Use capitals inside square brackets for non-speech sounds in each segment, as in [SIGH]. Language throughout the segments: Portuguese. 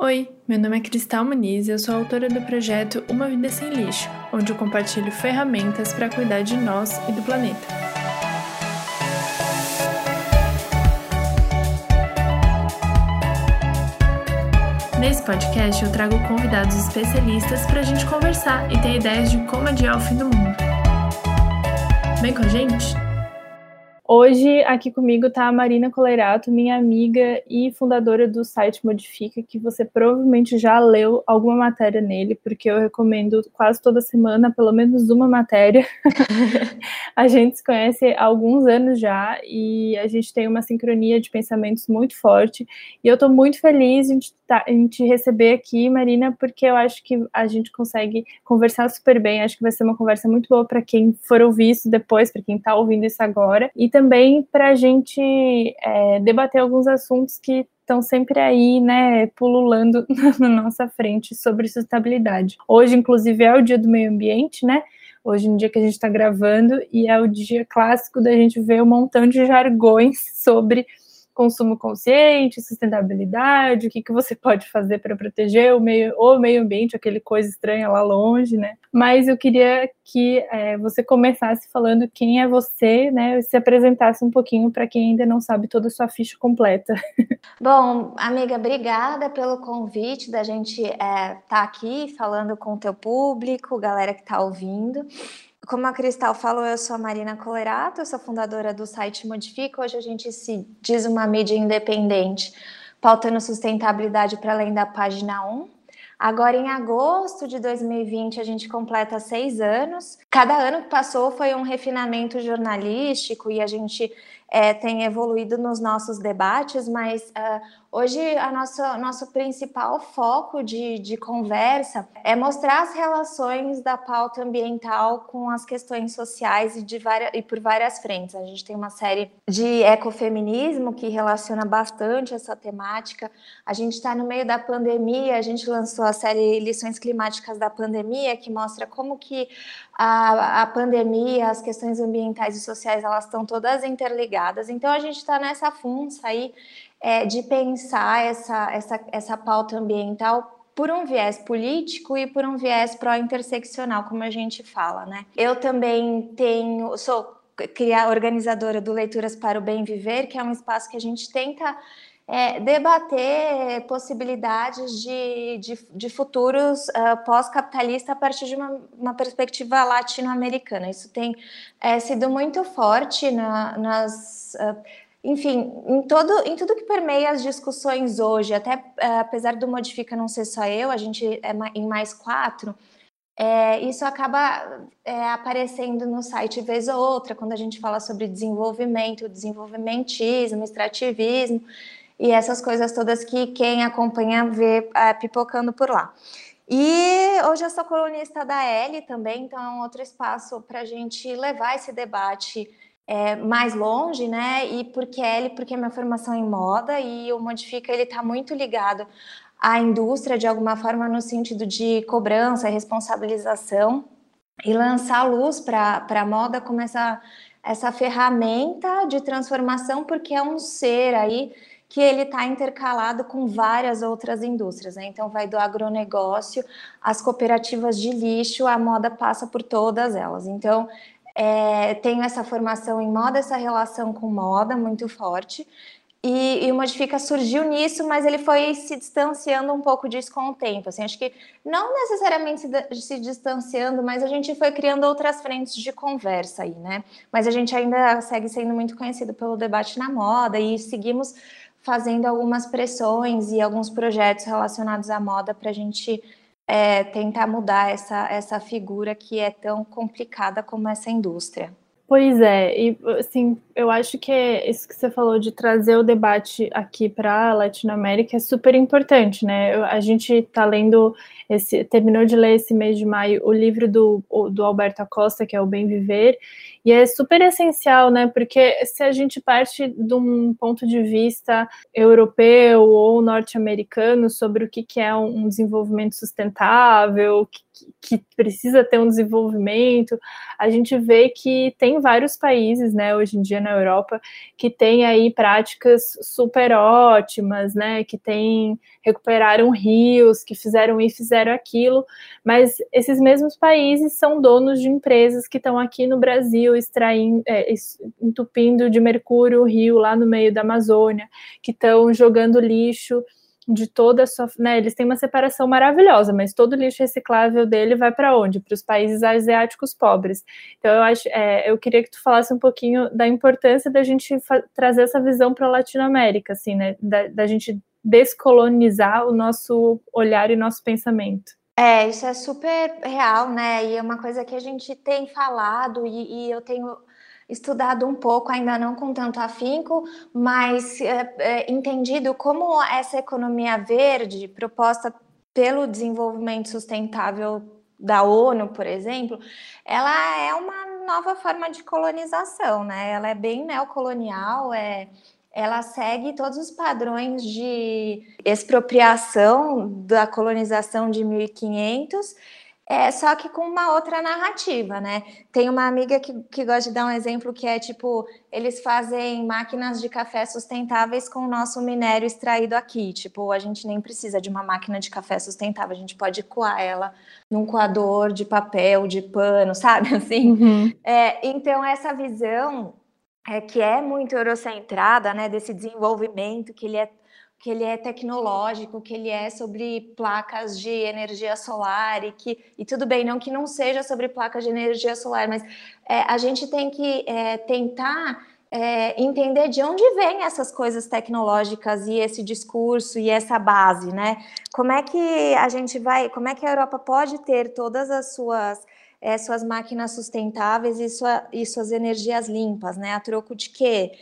Oi, meu nome é Cristal Muniz e eu sou autora do projeto Uma Vida Sem Lixo, onde eu compartilho ferramentas para cuidar de nós e do planeta. Nesse podcast eu trago convidados especialistas para a gente conversar e ter ideias de como adiar o fim do mundo. Vem com a gente? Hoje, aqui comigo está a Marina Colerato, minha amiga e fundadora do site Modifica, que você provavelmente já leu alguma matéria nele, porque eu recomendo quase toda semana, pelo menos uma matéria. [LAUGHS] a gente se conhece há alguns anos já e a gente tem uma sincronia de pensamentos muito forte. E eu estou muito feliz te, tá, em te receber aqui, Marina, porque eu acho que a gente consegue conversar super bem. Acho que vai ser uma conversa muito boa para quem for ouvir isso depois, para quem está ouvindo isso agora. E também para a gente é, debater alguns assuntos que estão sempre aí, né, pululando [LAUGHS] na nossa frente sobre sustentabilidade. Hoje, inclusive, é o dia do meio ambiente, né? Hoje, no dia que a gente está gravando, e é o dia clássico da gente ver um montão de jargões [LAUGHS] sobre consumo consciente, sustentabilidade, o que, que você pode fazer para proteger o meio, o meio ambiente, aquele coisa estranha lá longe, né? Mas eu queria que é, você começasse falando quem é você, né? Se apresentasse um pouquinho para quem ainda não sabe toda a sua ficha completa. [LAUGHS] Bom, amiga, obrigada pelo convite da gente estar é, tá aqui falando com o teu público, galera que está ouvindo. Como a Cristal falou, eu sou a Marina Colerato, sou fundadora do site Modifica. Hoje a gente se diz uma mídia independente, pautando sustentabilidade para além da página 1. Agora, em agosto de 2020, a gente completa seis anos. Cada ano que passou foi um refinamento jornalístico e a gente é, tem evoluído nos nossos debates, mas uh, hoje a nossa, nosso principal foco de, de conversa é mostrar as relações da pauta ambiental com as questões sociais e, de várias, e por várias frentes. A gente tem uma série de ecofeminismo que relaciona bastante essa temática. A gente está no meio da pandemia, a gente lançou a série Lições Climáticas da Pandemia, que mostra como que a, a pandemia, as questões ambientais e sociais, elas estão todas interligadas. Então, a gente está nessa funça aí é, de pensar essa, essa, essa pauta ambiental por um viés político e por um viés pró-interseccional, como a gente fala, né? Eu também tenho, sou criar organizadora do Leituras para o Bem Viver, que é um espaço que a gente tenta é, debater possibilidades de, de, de futuros uh, pós-capitalista a partir de uma, uma perspectiva latino-americana. Isso tem é, sido muito forte na, nas. Uh, enfim, em, todo, em tudo que permeia as discussões hoje, até uh, apesar do Modifica não ser só eu, a gente é em mais quatro, é, isso acaba é, aparecendo no site vez ou outra, quando a gente fala sobre desenvolvimento, desenvolvimentismo, extrativismo e essas coisas todas que quem acompanha vê é, pipocando por lá. E hoje eu sou colunista da L também, então é um outro espaço para a gente levar esse debate é, mais longe, né? E porque L, porque minha formação é em moda e o Modifica ele está muito ligado à indústria de alguma forma no sentido de cobrança, responsabilização e lançar luz para a moda como essa, essa ferramenta de transformação, porque é um ser aí que ele está intercalado com várias outras indústrias. Né? Então, vai do agronegócio às cooperativas de lixo, a moda passa por todas elas. Então, é, tenho essa formação em moda, essa relação com moda muito forte. E, e, o Modifica surgiu nisso, mas ele foi se distanciando um pouco disso com o tempo. Assim, acho que não necessariamente se, se, distanciando, mas a gente foi criando outras frentes de conversa aí, né? Mas a gente ainda segue sendo muito conhecido pelo debate na moda e seguimos fazendo algumas pressões e alguns projetos relacionados à moda para a gente é, tentar mudar essa, essa figura que é tão complicada como essa indústria. Pois é, e assim, eu acho que isso que você falou de trazer o debate aqui para a Latinoamérica é super importante, né? A gente está lendo esse, terminou de ler esse mês de maio o livro do, do Alberto Acosta, que é o Bem Viver, e é super essencial, né? Porque se a gente parte de um ponto de vista europeu ou norte-americano sobre o que, que é um desenvolvimento sustentável, que, que precisa ter um desenvolvimento, a gente vê que tem vários países, né, hoje em dia na Europa, que tem aí práticas super ótimas, né, que tem recuperaram rios, que fizeram isso, fizeram aquilo, mas esses mesmos países são donos de empresas que estão aqui no Brasil extraindo, é, entupindo de mercúrio o rio lá no meio da Amazônia, que estão jogando lixo de toda a sua. Né, eles têm uma separação maravilhosa, mas todo o lixo reciclável dele vai para onde? Para os países asiáticos pobres. Então, eu acho, é, eu queria que tu falasse um pouquinho da importância da gente trazer essa visão para a Latinoamérica, assim, né? Da, da gente descolonizar o nosso olhar e nosso pensamento. É, isso é super real, né? E é uma coisa que a gente tem falado e, e eu tenho estudado um pouco, ainda não com tanto afinco, mas é, é, entendido como essa economia verde proposta pelo desenvolvimento sustentável da ONU, por exemplo, ela é uma nova forma de colonização, né? Ela é bem neocolonial, é, ela segue todos os padrões de expropriação da colonização de 1500 é, só que com uma outra narrativa, né? Tem uma amiga que, que gosta de dar um exemplo que é tipo, eles fazem máquinas de café sustentáveis com o nosso minério extraído aqui. Tipo, a gente nem precisa de uma máquina de café sustentável, a gente pode coar ela num coador de papel, de pano, [LAUGHS] sabe? Assim. Uhum. É, então, essa visão é, que é muito eurocentrada, né, desse desenvolvimento, que ele é que ele é tecnológico, que ele é sobre placas de energia solar e que e tudo bem, não que não seja sobre placas de energia solar, mas é, a gente tem que é, tentar é, entender de onde vêm essas coisas tecnológicas e esse discurso e essa base, né? Como é que a gente vai, como é que a Europa pode ter todas as suas é, suas máquinas sustentáveis e, sua, e suas energias limpas, né? A troco de quê?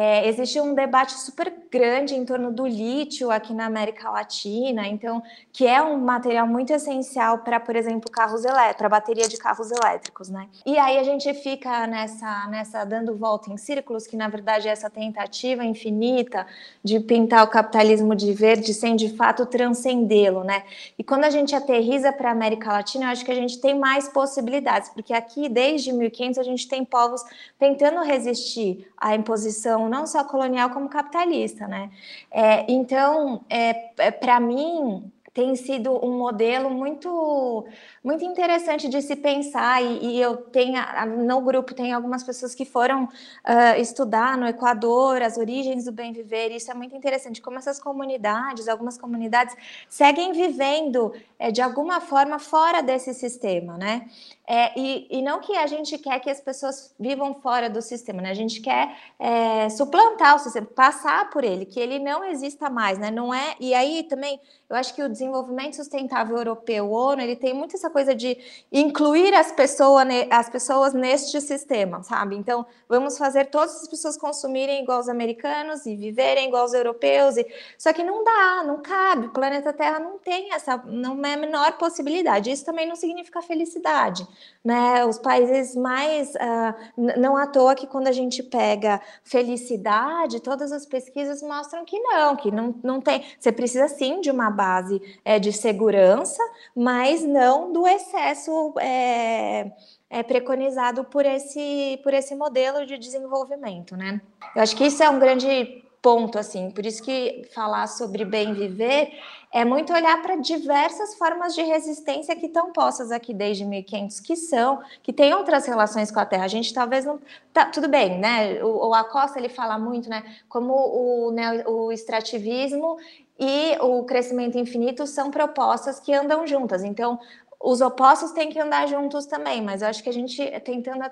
É, existe um debate super grande em torno do lítio aqui na América Latina, então, que é um material muito essencial para, por exemplo, carros elétricos, para bateria de carros elétricos, né? E aí a gente fica nessa, nessa dando volta em círculos, que na verdade é essa tentativa infinita de pintar o capitalismo de verde sem de fato transcendê-lo, né? E quando a gente aterriza para a América Latina, eu acho que a gente tem mais possibilidades, porque aqui desde 1500 a gente tem povos tentando resistir à imposição não só colonial como capitalista, né? É, então, é, é para mim tem sido um modelo muito muito interessante de se pensar e, e eu tenho no grupo tem algumas pessoas que foram uh, estudar no Equador as origens do bem viver e isso é muito interessante como essas comunidades algumas comunidades seguem vivendo é, de alguma forma fora desse sistema né é, e, e, não que a gente quer que as pessoas vivam fora do sistema, né? A gente quer é, suplantar o sistema, passar por ele, que ele não exista mais, né? Não é. E aí também eu acho que o desenvolvimento sustentável europeu, ONU, ele tem muito essa coisa de incluir as pessoas, as pessoas neste sistema, sabe? Então, vamos fazer todas as pessoas consumirem igual os americanos e viverem igual os europeus. E... Só que não dá, não cabe. O planeta Terra não tem essa, não é a menor possibilidade. Isso também não significa felicidade né? Os países mais. Uh, não à toa que quando a gente pega felicidade, todas as pesquisas mostram que não, que não, não tem. Você precisa sim de uma base é, de segurança, mas não do excesso. É, é preconizado por esse, por esse modelo de desenvolvimento, né? Eu acho que isso é um grande ponto, assim, por isso que falar sobre bem viver é muito olhar para diversas formas de resistência que estão postas aqui desde 1500, que são, que tem outras relações com a Terra. A gente talvez não. Tá, tudo bem, né? O, o Acosta ele fala muito, né? Como o, né, o extrativismo e o crescimento infinito são propostas que andam juntas. Então, os opostos têm que andar juntos também, mas eu acho que a gente tentando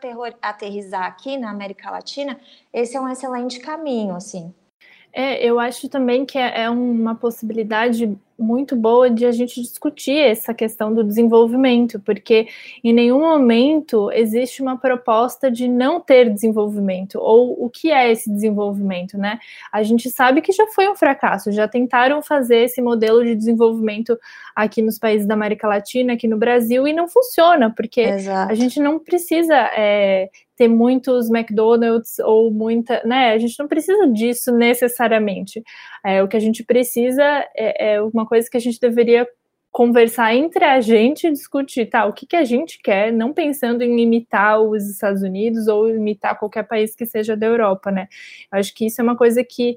aterrizar aqui na América Latina, esse é um excelente caminho, assim. É, eu acho também que é, é uma possibilidade muito boa de a gente discutir essa questão do desenvolvimento, porque em nenhum momento existe uma proposta de não ter desenvolvimento, ou o que é esse desenvolvimento, né? A gente sabe que já foi um fracasso, já tentaram fazer esse modelo de desenvolvimento aqui nos países da América Latina, aqui no Brasil, e não funciona, porque Exato. a gente não precisa é, ter muitos McDonald's ou muita, né? A gente não precisa disso necessariamente. É, o que a gente precisa é, é uma coisa que a gente deveria conversar entre a gente e discutir, tá, o que, que a gente quer, não pensando em imitar os Estados Unidos ou imitar qualquer país que seja da Europa, né? Eu acho que isso é uma coisa que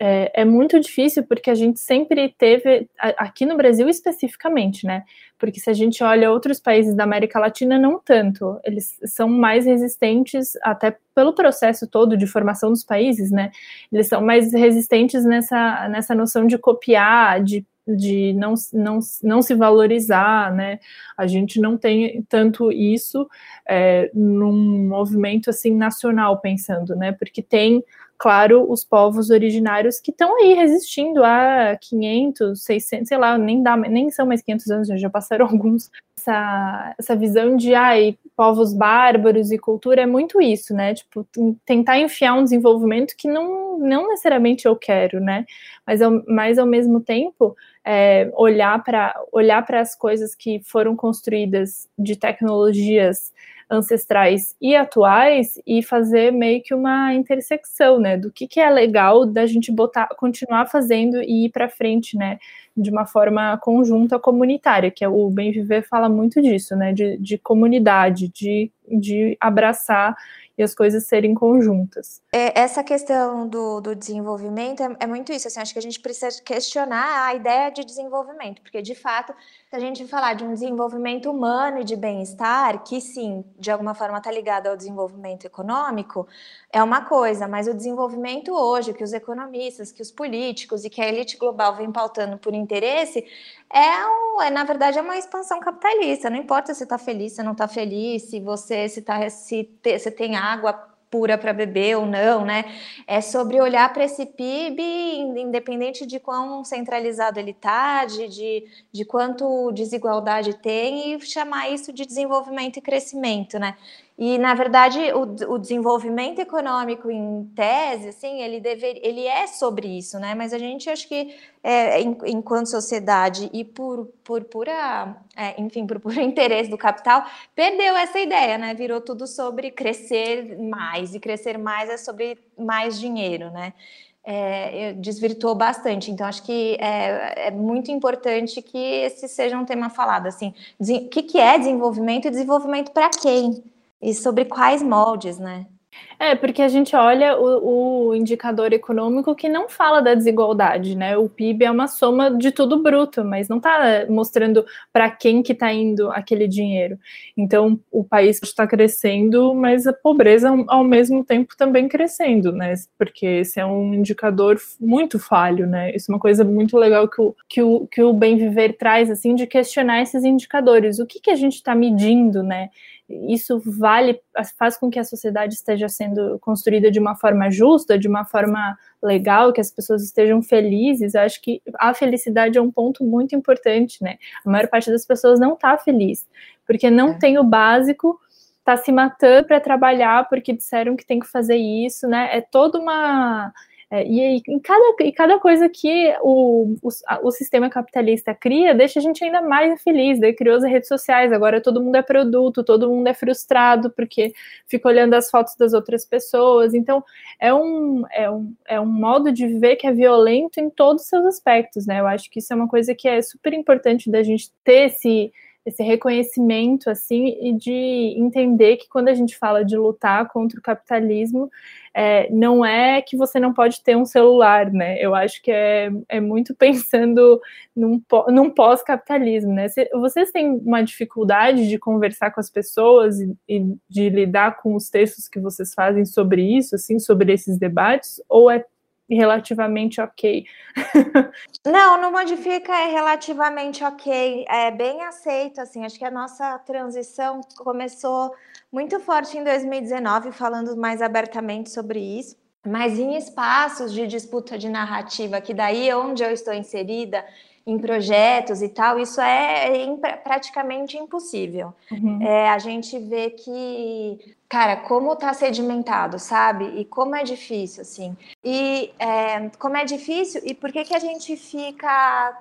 é, é, muito difícil porque a gente sempre teve, aqui no Brasil especificamente, né? Porque se a gente olha outros países da América Latina, não tanto. Eles são mais resistentes, até pelo processo todo de formação dos países, né? Eles são mais resistentes nessa, nessa noção de copiar, de de não, não, não se valorizar, né? A gente não tem tanto isso é, num movimento assim nacional pensando, né? Porque tem claro, os povos originários que estão aí resistindo há 500, 600, sei lá, nem, dá, nem são mais 500 anos, já passaram [LAUGHS] alguns. Essa, essa visão de, ai, povos bárbaros e cultura é muito isso, né? Tipo, tentar enfiar um desenvolvimento que não, não necessariamente eu quero, né? Mas, ao, mas ao mesmo tempo, é, olhar para olhar as coisas que foram construídas de tecnologias ancestrais e atuais e fazer meio que uma intersecção, né, do que, que é legal da gente botar, continuar fazendo e ir para frente, né, de uma forma conjunta comunitária, que é o Bem Viver fala muito disso, né, de, de comunidade, de, de abraçar e as coisas serem conjuntas. É, essa questão do, do desenvolvimento é, é, muito isso. Assim, acho que a gente precisa questionar a ideia de desenvolvimento, porque de fato, se a gente falar de um desenvolvimento humano e de bem-estar, que sim, de alguma forma está ligado ao desenvolvimento econômico, é uma coisa, mas o desenvolvimento hoje, que os economistas, que os políticos e que a elite global vem pautando por interesse, é, um, é na verdade é uma expansão capitalista. Não importa se está feliz, se não está feliz, se você se, tá, se, se tem água pura para beber ou não, né? É sobre olhar para esse PIB, independente de quão centralizado ele está, de, de, de quanto desigualdade tem, e chamar isso de desenvolvimento e crescimento, né? E, na verdade, o, o, desenvolvimento econômico, em tese, assim, ele, ele é sobre isso, né? Mas a gente, acho que, é, enquanto sociedade e por, por pura, é, enfim, por puro [LAUGHS] interesse do capital, perdeu essa ideia, né? Virou tudo sobre crescer mais, e crescer mais é sobre mais dinheiro, né? É, desvirtuou bastante. Então, acho que é, é, muito importante que esse seja um tema falado. Assim, o que, que é desenvolvimento e desenvolvimento para quem? E sobre quais moldes, né? É, porque a gente olha o, o, indicador econômico que não fala da desigualdade, né? O PIB é uma soma de tudo bruto, mas não está mostrando para quem que está indo aquele dinheiro. Então, o país está crescendo, mas a pobreza ao mesmo tempo também crescendo, né? Porque esse é um indicador muito falho, né? Isso é uma coisa muito legal que o, que o, que o Bem Viver traz, assim, de questionar esses indicadores. O que, que a gente está medindo, né? Isso vale, faz com que a sociedade esteja sendo construída de uma forma justa, de uma forma legal, que as pessoas estejam felizes. Eu acho que a felicidade é um ponto muito importante, né? A maior parte das pessoas não está feliz, porque não é. tem o básico, está se matando para trabalhar porque disseram que tem que fazer isso, né? É toda uma é, e, e, cada, e cada coisa que o, o, o, sistema capitalista cria deixa a gente ainda mais infeliz. Daí criou as redes sociais, agora todo mundo é produto, todo mundo é frustrado porque fica olhando as fotos das outras pessoas. Então, é um, é um, é um modo de viver que é violento em todos os seus aspectos, né? Eu acho que isso é uma coisa que é super importante da gente ter esse esse reconhecimento assim e de entender que quando a gente fala de lutar contra o capitalismo é, não é que você não pode ter um celular, né? Eu acho que é, é muito [LAUGHS] pensando num, num pós-capitalismo, né? Vocês têm uma dificuldade de conversar com as pessoas e, e de lidar com os textos que vocês fazem sobre isso, assim, sobre esses debates, ou é relativamente ok. [LAUGHS] não, não modifica é relativamente ok, é bem aceito, assim, acho que a nossa transição começou muito forte em 2019, falando mais abertamente sobre isso, mas em espaços de disputa de narrativa, que daí é onde eu estou inserida, em projetos e tal, isso é, é praticamente impossível. Uhum. É, a gente vê que, cara, como tá sedimentado, sabe? E como é difícil, assim. E é, como é difícil, e por que, que a gente fica,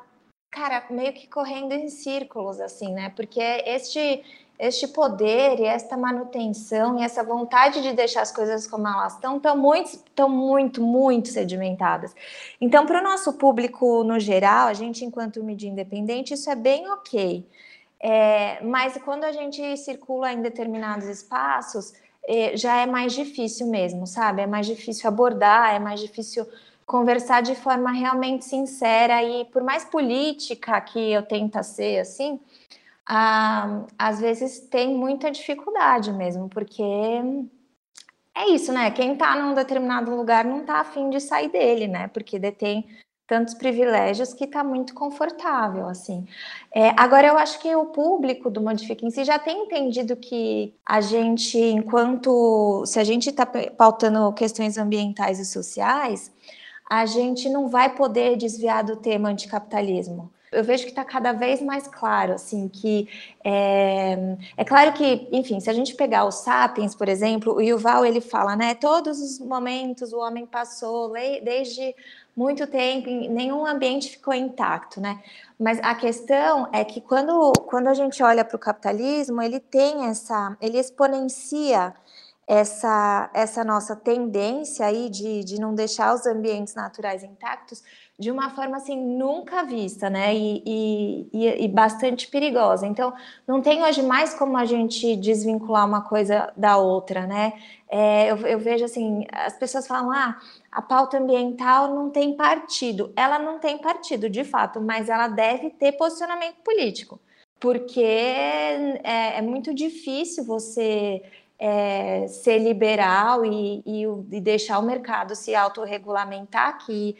cara, meio que correndo em círculos, assim, né? Porque este este poder e esta manutenção e essa vontade de deixar as coisas como elas estão estão muito, estão muito, muito sedimentadas. Então, para o nosso público no geral, a gente, enquanto mídia independente, isso é bem ok. É, mas quando a gente circula em determinados espaços, é, já é mais difícil mesmo, sabe? É mais difícil abordar, é mais difícil conversar de forma realmente sincera e por mais política que eu tenta ser assim, às vezes tem muita dificuldade mesmo, porque é isso, né? Quem está num determinado lugar não está afim de sair dele, né? Porque detém tantos privilégios que está muito confortável, assim. É, agora, eu acho que o público do Modifica em si já tem entendido que a gente, enquanto... Se a gente está pautando questões ambientais e sociais, a gente não vai poder desviar do tema anticapitalismo. Eu vejo que está cada vez mais claro, assim, que é, é, claro que, enfim, se a gente pegar o Sapiens, por exemplo, o Yuval ele fala, né, todos os momentos o homem passou desde muito tempo, nenhum ambiente ficou intacto, né? Mas a questão é que quando, quando a gente olha para o capitalismo, ele tem essa, ele exponencia essa, essa nossa tendência aí de, de não deixar os ambientes naturais intactos de uma forma assim nunca vista, né? E, e, e, bastante perigosa. Então, não tem hoje mais como a gente desvincular uma coisa da outra, né? É, eu, eu, vejo assim, as pessoas falam, ah, a pauta ambiental não tem partido. Ela não tem partido, de fato, mas ela deve ter posicionamento político, porque é, é muito difícil você é, ser liberal e, e, e, deixar o mercado se autorregulamentar, que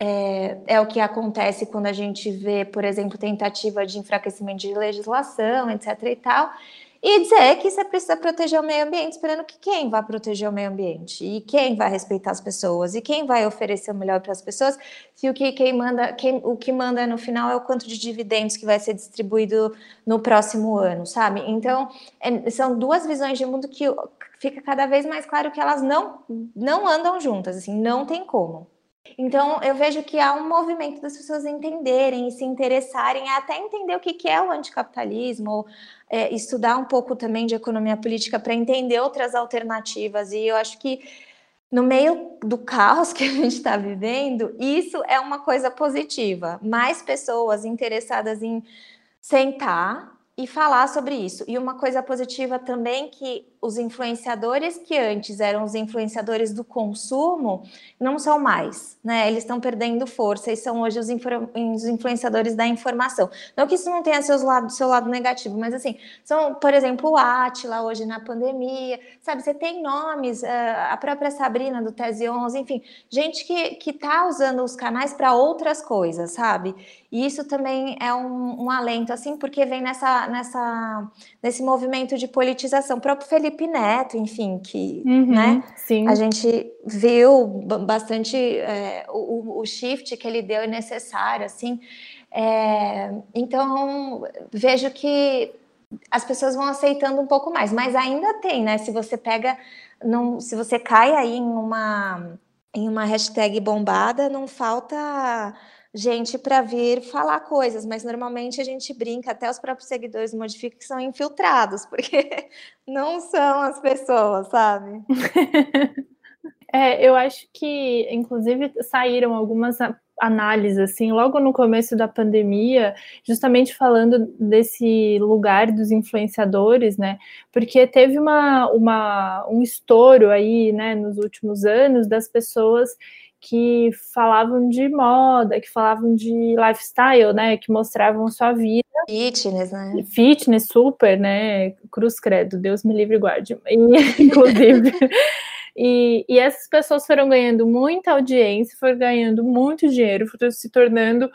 é, é, o que acontece quando a gente vê, por exemplo, tentativa de enfraquecimento de legislação, etc. e tal e dizer que você precisa proteger o meio ambiente, esperando que quem vai proteger o meio ambiente e quem vai respeitar as pessoas e quem vai oferecer o melhor para as pessoas, se o que quem manda, quem, o que manda no final é o quanto de dividendos que vai ser distribuído no próximo ano, sabe? Então, é, são duas visões de mundo que fica cada vez mais claro que elas não não andam juntas, assim, não tem como. Então, eu vejo que há um movimento das pessoas entenderem e se interessarem, até entender o que é o anticapitalismo, é, estudar um pouco também de economia política para entender outras alternativas. E eu acho que no meio do caos [LAUGHS] que a gente está vivendo, isso é uma coisa positiva. Mais pessoas interessadas em sentar e falar sobre isso. E uma coisa positiva também que os influenciadores que antes eram os influenciadores do consumo não são mais, né? Eles estão perdendo força e são hoje os, os, influenciadores da informação. Não que isso não tenha seus lado, seu lado negativo, mas assim, são, por exemplo, o Atila hoje na pandemia, sabe? Você tem nomes, eh, a própria Sabrina do Tese 11, enfim, gente que, que tá usando os canais para outras coisas, sabe? E isso também é um, um alento, assim, porque vem nessa, nessa, nesse movimento de politização. O próprio Felipe Felipe Neto, enfim, que uhum, né, sim. a gente viu bastante é, o, o, shift que ele deu é necessário, assim. É, então, vejo que as pessoas vão aceitando um pouco mais, mas ainda tem, né? Se você pega, não, se você cai aí em uma, em uma hashtag bombada, não falta gente para vir falar coisas, mas normalmente a gente brinca, até os próprios seguidores modificam que são infiltrados, [LAUGHS] porque não são as pessoas, sabe? [LAUGHS] é, eu acho que, inclusive, saíram algumas análises, assim, logo no começo da pandemia, justamente falando desse lugar dos influenciadores, né? Porque teve uma, uma, um estouro aí, né, nos últimos anos das pessoas que falavam de moda, que falavam de lifestyle, né? Que mostravam sua vida. Fitness, né? Fitness, super, né? Cruz credo, Deus me livre e guarde. E, [LAUGHS] inclusive. e, e essas pessoas foram ganhando muita audiência, foram ganhando muito dinheiro, foram se tornando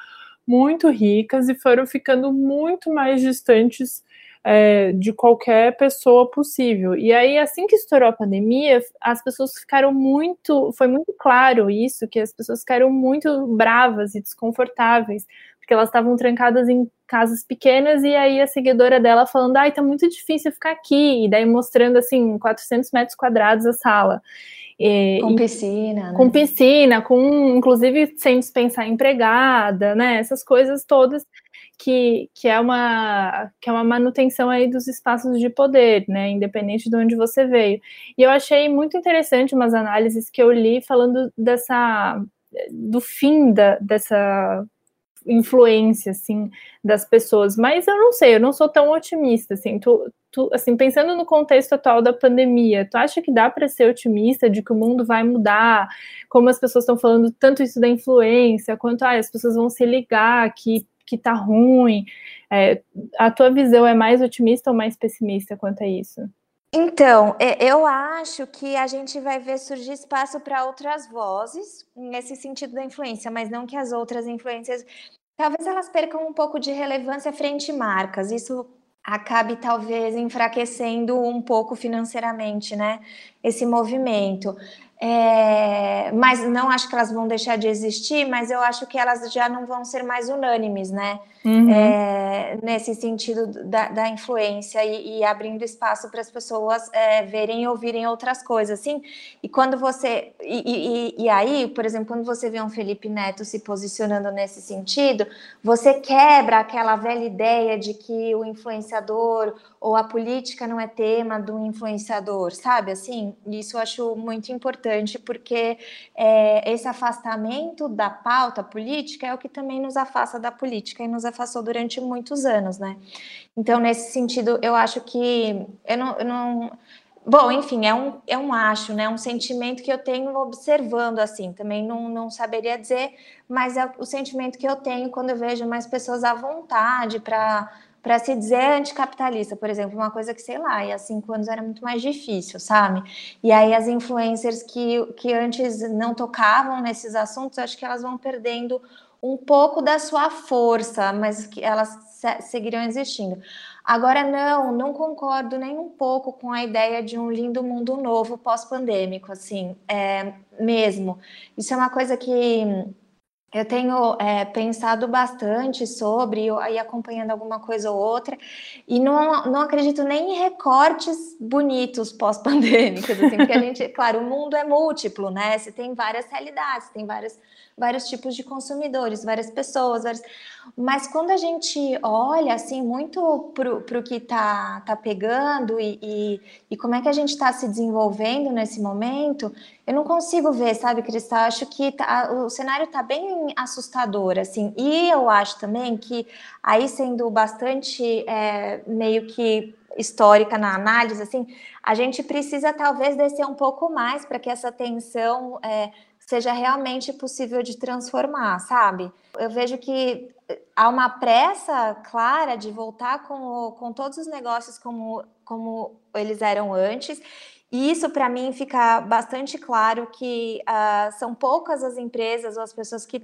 muito ricas e foram ficando muito mais distantes é, de qualquer pessoa possível. E aí, assim que estourou a pandemia, as pessoas ficaram muito. Foi muito claro isso, que as pessoas ficaram muito bravas e desconfortáveis, porque elas estavam trancadas em casas pequenas, e aí a seguidora dela falando: ai, tá muito difícil ficar aqui, e daí mostrando assim, 400 metros quadrados a sala. E, com piscina, né? Com piscina, com inclusive sem dispensar empregada, né? Essas coisas todas que, que, é uma, que é uma manutenção aí dos espaços de poder, né? Independente de onde você veio. E eu achei muito interessante umas análises que eu li falando dessa do fim da, dessa influência assim das pessoas, mas eu não sei, eu não sou tão otimista assim. Tu, tu, assim, pensando no contexto atual da pandemia, tu acha que dá para ser otimista de que o mundo vai mudar? Como as pessoas estão falando tanto isso da influência, quanto ah, as pessoas vão se ligar que que tá ruim. É, a tua visão é mais otimista ou mais pessimista quanto a isso? Então, eu acho que a gente vai ver surgir espaço para outras vozes nesse sentido da influência, mas não que as outras influências talvez elas percam um pouco de relevância frente marcas. Isso acabe talvez enfraquecendo um pouco financeiramente, né? Esse movimento. É, mas não acho que elas vão deixar de existir, mas eu acho que elas já não vão ser mais unânimes, né? Uhum. É, nesse sentido da, da influência e, e, abrindo espaço para as pessoas é, verem e ouvirem outras coisas, assim. E quando você. E, e, e, aí, por exemplo, quando você vê um Felipe Neto se posicionando nesse sentido, você quebra aquela velha ideia de que o influenciador ou a política não é tema do influenciador, sabe? Assim, isso eu acho muito importante, porque é, esse afastamento da pauta política é o que também nos afasta da política e nos afastou durante muitos anos, né? Então, nesse sentido, eu acho que eu não, eu não Bom, enfim, é um, é um acho, né? Um sentimento que eu tenho observando assim. Também não, não saberia dizer, mas é o sentimento que eu tenho quando eu vejo mais pessoas à vontade para para se dizer anticapitalista, por exemplo, uma coisa que, sei lá, há cinco anos era muito mais difícil, sabe? E aí as influencers que, que antes não tocavam nesses assuntos, acho que elas vão perdendo um pouco da sua força, mas que elas seguirão existindo. Agora, não, não concordo nem um pouco com a ideia de um lindo mundo novo pós-pandêmico, assim, é, mesmo. Isso é uma coisa que eu tenho é, pensado bastante sobre, e acompanhando alguma coisa ou outra, e não, não acredito nem em recortes bonitos pós-pandêmicos, assim, porque a gente, [LAUGHS] claro, o mundo é múltiplo, né? Você tem várias realidades, tem várias vários tipos de consumidores, várias pessoas, várias... mas quando a gente olha assim muito para o que está tá pegando e, e, e, como é que a gente está se desenvolvendo nesse momento, eu não consigo ver, sabe, Cristal? Acho que tá, o cenário está bem assustador, assim, e eu acho também que aí sendo bastante é, meio que histórica na análise, assim, a gente precisa talvez descer um pouco mais para que essa tensão é, seja realmente possível de transformar, sabe? Eu vejo que há uma pressa clara de voltar com, com todos os negócios como, como eles eram antes. E isso, para mim, fica bastante claro que uh, são poucas as empresas ou as pessoas que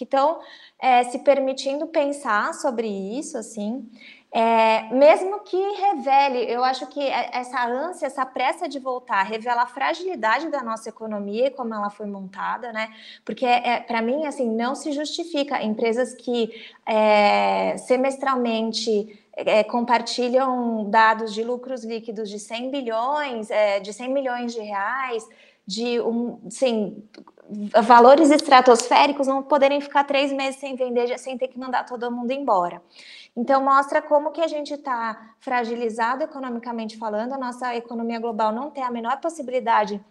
estão é, se permitindo pensar sobre isso, assim. É, mesmo que revele, eu acho que é, essa ânsia, essa pressa de voltar, revela a fragilidade da nossa economia e como ela foi montada, né? Porque, é, para mim, assim, não se justifica empresas que é, semestralmente é, compartilham dados de lucros líquidos de 100 bilhões, é, de 100 milhões de reais, de um, sim, valores estratosféricos não poderem ficar três meses sem vender, sem ter que mandar todo mundo embora. Então, mostra como que a gente está fragilizado economicamente falando, a nossa economia global não tem a menor possibilidade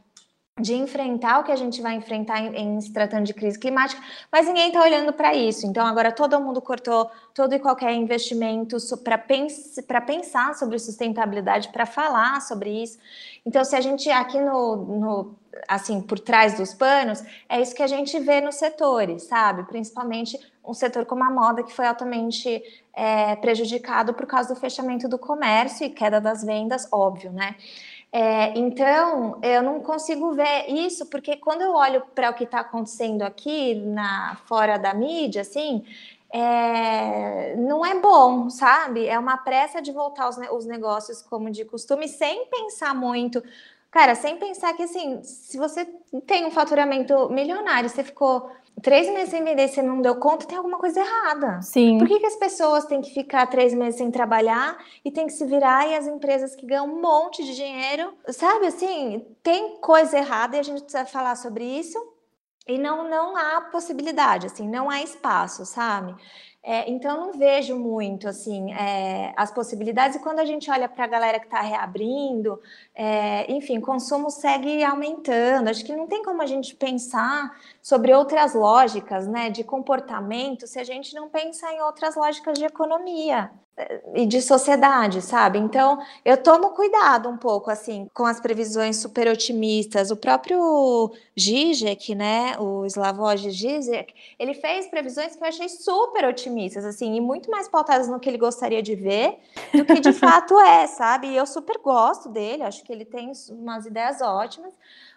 de enfrentar o que a gente vai enfrentar em, em se tratando de crise climática, mas ninguém está olhando para isso. Então, agora todo mundo cortou todo e qualquer investimento para pens pensar sobre sustentabilidade, para falar sobre isso. Então, se a gente aqui no, no assim, por trás dos panos, é isso que a gente vê nos setores, sabe? Principalmente um setor como a moda, que foi altamente é, prejudicado por causa do fechamento do comércio e queda das vendas, óbvio, né? É, então, eu não consigo ver isso, porque quando eu olho para o que está acontecendo aqui, na, fora da mídia, assim, é, não é bom, sabe? É uma pressa de voltar os, os negócios como de costume, sem pensar muito Cara, sem pensar que assim, se você tem um faturamento milionário, você ficou três meses sem vender, você não deu conta, tem alguma coisa errada. Sim. Por que, que as pessoas têm que ficar três meses sem trabalhar e tem que se virar e as empresas que ganham um monte de dinheiro, sabe assim, tem coisa errada e a gente precisa falar sobre isso. E não, não há possibilidade, assim, não há espaço, sabe? É, então, não vejo muito assim é, as possibilidades. E quando a gente olha para a galera que está reabrindo, é, enfim, o consumo segue aumentando. Acho que não tem como a gente pensar sobre outras lógicas né, de comportamento se a gente não pensar em outras lógicas de economia e de sociedade, sabe? Então, eu tomo cuidado um pouco, assim, com as previsões super otimistas. O próprio Zizek, né, o Slavoj Zizek, ele fez previsões que eu achei super otimistas, assim, e muito mais pautadas no que ele gostaria de ver do que de [LAUGHS] fato é, sabe? E eu super gosto dele, acho que ele tem umas ideias ótimas,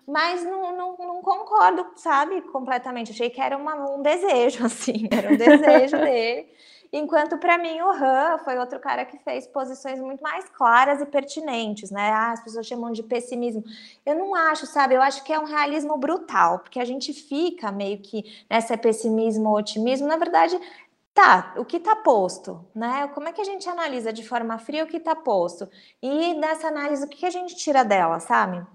mas não, não, não concordo, sabe, completamente. Achei que era uma, um desejo, [LAUGHS] assim, era um desejo [LAUGHS] dele. Enquanto para mim o Han foi outro cara que fez posições muito mais claras e pertinentes, né? Ah, as pessoas chamam de pessimismo. Eu não acho, sabe? Eu acho que é um realismo brutal, porque a gente fica meio que nessa pessimismo ou otimismo. Na verdade, tá, o que está posto, né? Como é que a gente analisa de forma fria o que está posto? E nessa análise, o que a gente tira dela, sabe?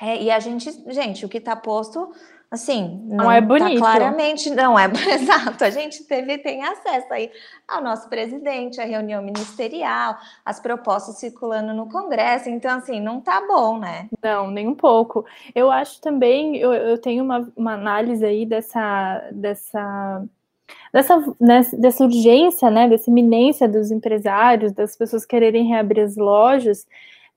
É, e a gente, gente, o que está posto Assim, não, não é tá bonito. Tá claramente, não é [LAUGHS] exato. A gente teve, tem acesso aí ao nosso presidente, à reunião ministerial, as propostas circulando no Congresso. Então, assim, não tá bom, né? Não, nem um pouco. Eu acho também, eu, eu tenho uma, uma análise aí dessa, dessa dessa, dessa urgência, né, dessa iminência dos empresários, das pessoas quererem reabrir as lojas,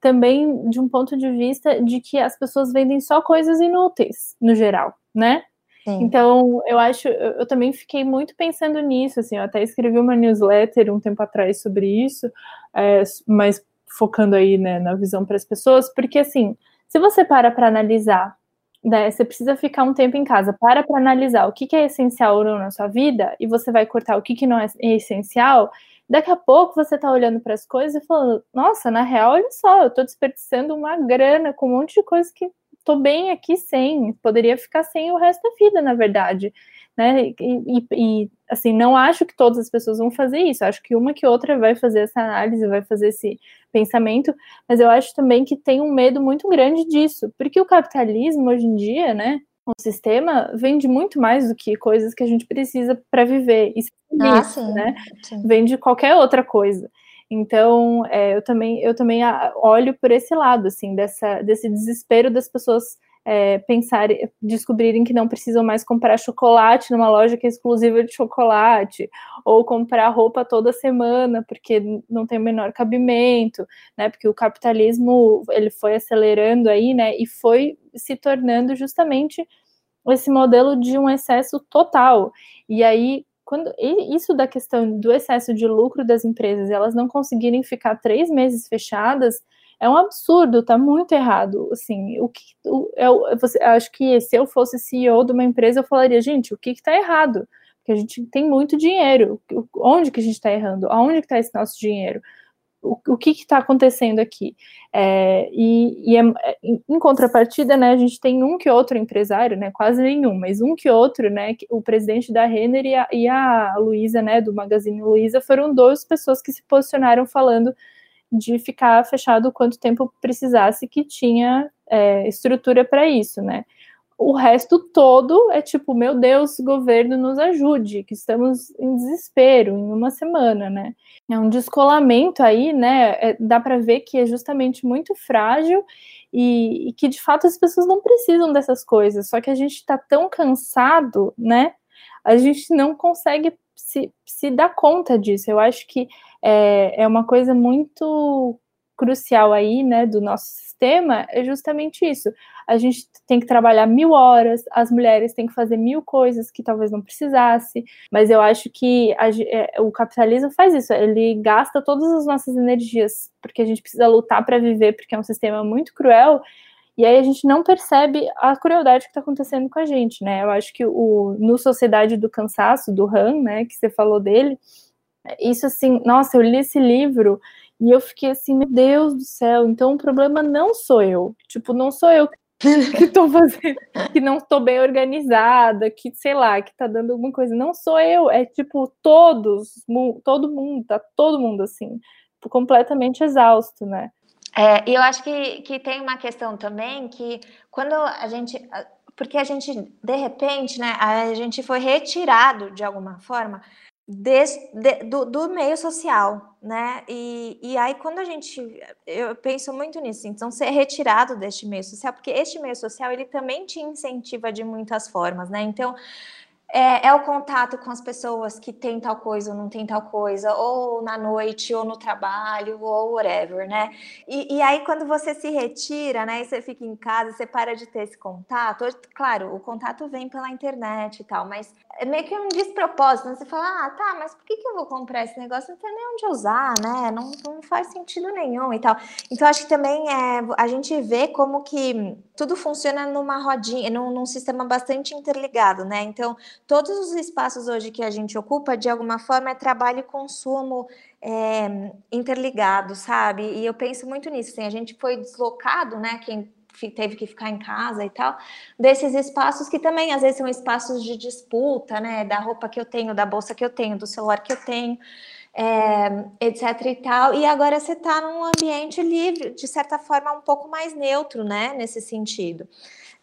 também de um ponto de vista de que as pessoas vendem só coisas inúteis, no geral, né? Sim. Então, eu acho, eu, eu, também fiquei muito pensando nisso, assim, eu até escrevi uma newsletter um tempo atrás sobre isso, é, mas focando aí, né, na visão para as pessoas, porque, assim, se você para para analisar, né, você precisa ficar um tempo em casa, para para analisar o que, que é essencial ou não na sua vida, e você vai cortar o que, que não é essencial, Daqui a pouco você tá olhando para as coisas e falando: nossa, na real, olha só, eu tô desperdiçando uma grana com um monte de coisa que tô bem aqui sem, poderia ficar sem o resto da vida, na verdade. Né? E, e, assim, não acho que todas as pessoas vão fazer isso, acho que uma que outra vai fazer essa análise, vai fazer esse pensamento, mas eu acho também que tem um medo muito grande disso, porque o capitalismo hoje em dia, né, o sistema vende muito mais do que coisas que a gente precisa para viver. Isso, ah, isso sim, né? Sim. Vende qualquer outra coisa. Então, é, eu também eu também olho por esse lado, assim, dessa, desse desespero das pessoas é, pensarem, descobrirem que não precisam mais comprar chocolate numa loja que é exclusiva de chocolate, ou comprar roupa toda semana porque não tem o menor cabimento, né? Porque o capitalismo ele foi acelerando aí, né? E foi se tornando justamente esse modelo de um excesso total. E aí quando isso da questão do excesso de lucro das empresas, elas não conseguirem ficar três meses fechadas, é um absurdo, tá muito errado. Assim, o que o, eu, é você, acho que se eu fosse CEO de uma empresa, eu falaria, gente, o que está errado? Porque a gente tem muito dinheiro. Onde que a gente está errando? Aonde que está esse nosso dinheiro? O, que está acontecendo aqui? É, e, e é, é em contrapartida, né, a gente tem um que outro empresário, né, quase nenhum, mas um que outro, né, o presidente da Renner e a, e a Luísa, né, do Magazine Luiza, foram duas pessoas que se posicionaram falando de ficar fechado quanto tempo precisasse, que tinha é, estrutura para isso, né? O resto todo é tipo, meu Deus, governo nos ajude, que estamos em desespero em uma semana, né? É um descolamento aí, né? É, dá para ver que é justamente muito frágil e, e, que de fato as pessoas não precisam dessas coisas, só que a gente está tão cansado, né? A gente não consegue se, se dar conta disso. Eu acho que é, é uma coisa muito crucial aí, né, do nosso sistema, é justamente isso. A gente tem que trabalhar mil horas, as mulheres têm que fazer mil coisas que talvez não precisasse, mas eu acho que a, é, o capitalismo faz isso, ele gasta todas as nossas energias, porque a gente precisa lutar para viver, porque é um sistema muito cruel, e aí a gente não percebe a crueldade que está acontecendo com a gente, né? Eu acho que o no Sociedade do Cansaço, do Han, né, que você falou dele, isso assim, nossa, eu li esse livro e eu fiquei assim, meu Deus do céu, então o problema não sou eu. Tipo, não sou eu [LAUGHS] que tô fazendo, que não tô bem organizada, que sei lá, que tá dando alguma coisa. Não sou eu, é tipo todos, todo mundo, tá todo mundo assim, completamente exausto, né? É, e eu acho que, que tem uma questão também que quando a gente. Porque a gente, de repente, né, a gente foi retirado de alguma forma de, de, do, do, meio social, né? E, e aí, quando a gente. Eu penso muito nisso, então, ser retirado deste meio social, porque este meio social ele também te incentiva de muitas formas, né? Então é, é, o contato com as pessoas que tem tal coisa ou não tem tal coisa, ou na noite, ou no trabalho, ou whatever, né? E, e, aí, quando você se retira, né, e você fica em casa, você para de ter esse contato. Claro, o contato vem pela internet e tal, mas é meio que um despropósito, né? Você fala, ah, tá, mas por que, que eu vou comprar esse negócio? Não tem nem onde usar, né? Não, não faz sentido nenhum e tal. Então, acho que também é, a gente vê como que tudo funciona numa rodinha, num, num sistema bastante interligado, né? Então, todos os espaços hoje que a gente ocupa, de alguma forma, é trabalho e consumo é, interligado, sabe? E eu penso muito nisso. Assim, a gente foi deslocado, né? Quem teve que ficar em casa e tal, desses espaços que também às vezes são espaços de disputa, né? Da roupa que eu tenho, da bolsa que eu tenho, do celular que eu tenho. É, etc e tal, e agora você está num ambiente livre, de certa forma um pouco mais neutro, né, nesse sentido.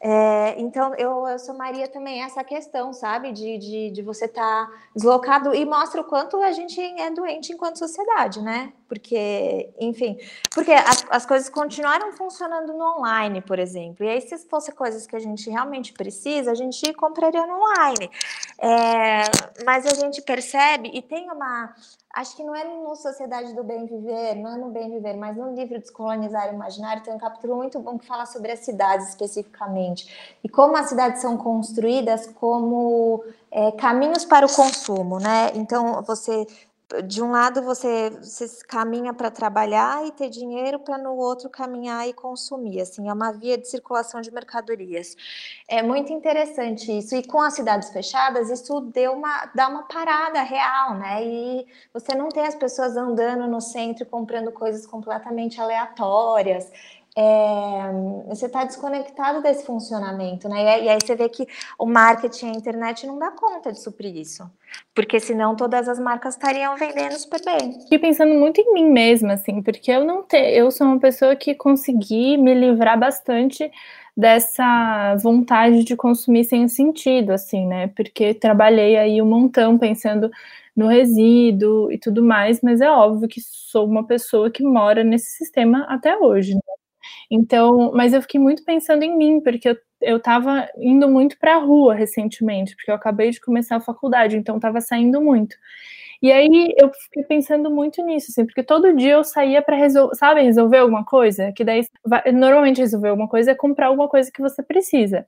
É, então, eu, eu somaria também essa questão, sabe, de, de, de você estar tá deslocado e mostra o quanto a gente é doente enquanto sociedade, né? Porque, enfim, porque as, as coisas continuaram funcionando no online, por exemplo. E aí, se fosse coisas que a gente realmente precisa, a gente compraria no online. É, mas a gente percebe, e tem uma, acho que não é no Sociedade do Bem Viver, não é no Bem Viver, mas no livro Descolonizar o Imaginário tem um capítulo muito bom que fala sobre as cidades especificamente e como as cidades são construídas como é, caminhos para o consumo, né? Então você de um lado você, você caminha para trabalhar e ter dinheiro para no outro caminhar e consumir, assim, é uma via de circulação de mercadorias. É muito interessante isso. E com as cidades fechadas, isso deu uma dá uma parada real, né? E você não tem as pessoas andando no centro comprando coisas completamente aleatórias é, você está desconectado desse funcionamento, né? E aí você vê que o marketing, a internet não dá conta de suprir isso. Porque senão todas as marcas estariam vendendo super bem. Fiquei pensando muito em mim mesma, assim, porque eu não tenho, eu sou uma pessoa que consegui me livrar bastante dessa vontade de consumir sem sentido, assim, né? Porque trabalhei aí um montão pensando no resíduo e tudo mais, mas é óbvio que sou uma pessoa que mora nesse sistema até hoje. Né? Então, mas eu fiquei muito pensando em mim, porque eu, eu tava indo muito para a rua recentemente, porque eu acabei de começar a faculdade, então tava saindo muito. E aí eu fiquei pensando muito nisso, assim, porque todo dia eu saía para resolver, sabe, resolver alguma coisa, que daí normalmente resolver alguma coisa é comprar alguma coisa que você precisa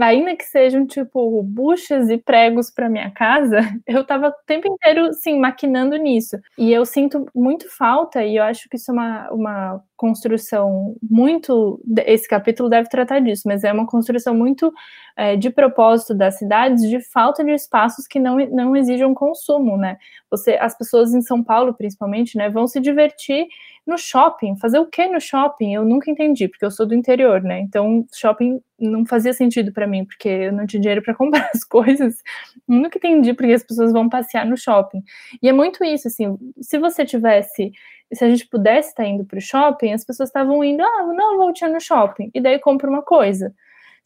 ainda que sejam tipo buchas e pregos para minha casa, [LAUGHS] eu estava o tempo inteiro, sim, maquinando nisso. E eu sinto muito falta, e eu acho que isso é uma, uma construção muito. Esse capítulo deve tratar disso, mas é uma construção muito é, de propósito das cidades, de falta de espaços que não, não exijam consumo, né? Você, as pessoas em São Paulo, principalmente, né, vão se divertir no shopping. Fazer o que no shopping? Eu nunca entendi, porque eu sou do interior, né? Então, shopping não fazia sentido para mim, porque eu não tinha dinheiro para [LAUGHS] comprar as coisas. Eu nunca entendi porque as pessoas vão passear no shopping. E é muito isso, assim, se você tivesse, se a gente pudesse estar indo para o shopping, as pessoas estavam indo, ah, não, vou te no shopping, e daí compra uma coisa.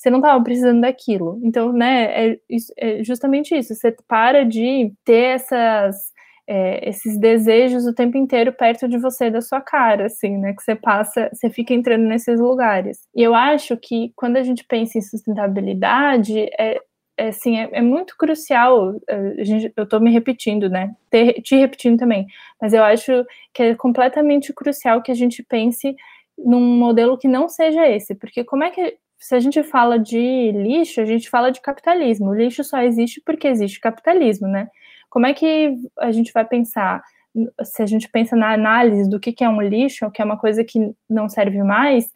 Você não estava precisando daquilo. Então, né, é, é justamente isso. Você para de ter essas é, esses desejos o tempo inteiro perto de você, da sua cara, assim, né? Que você passa, você fica entrando nesses lugares. E eu acho que quando a gente pensa em sustentabilidade, é, é assim, é, é, muito crucial, é, gente, eu estou me repetindo, né? Te, te repetindo também, mas eu acho que é completamente crucial que a gente pense num modelo que não seja esse, porque como é que se a gente fala de lixo, a gente fala de capitalismo. O lixo só existe porque existe capitalismo, né? Como é que a gente vai pensar? Se a gente pensa na análise do que, é um lixo, que é uma coisa que não serve mais,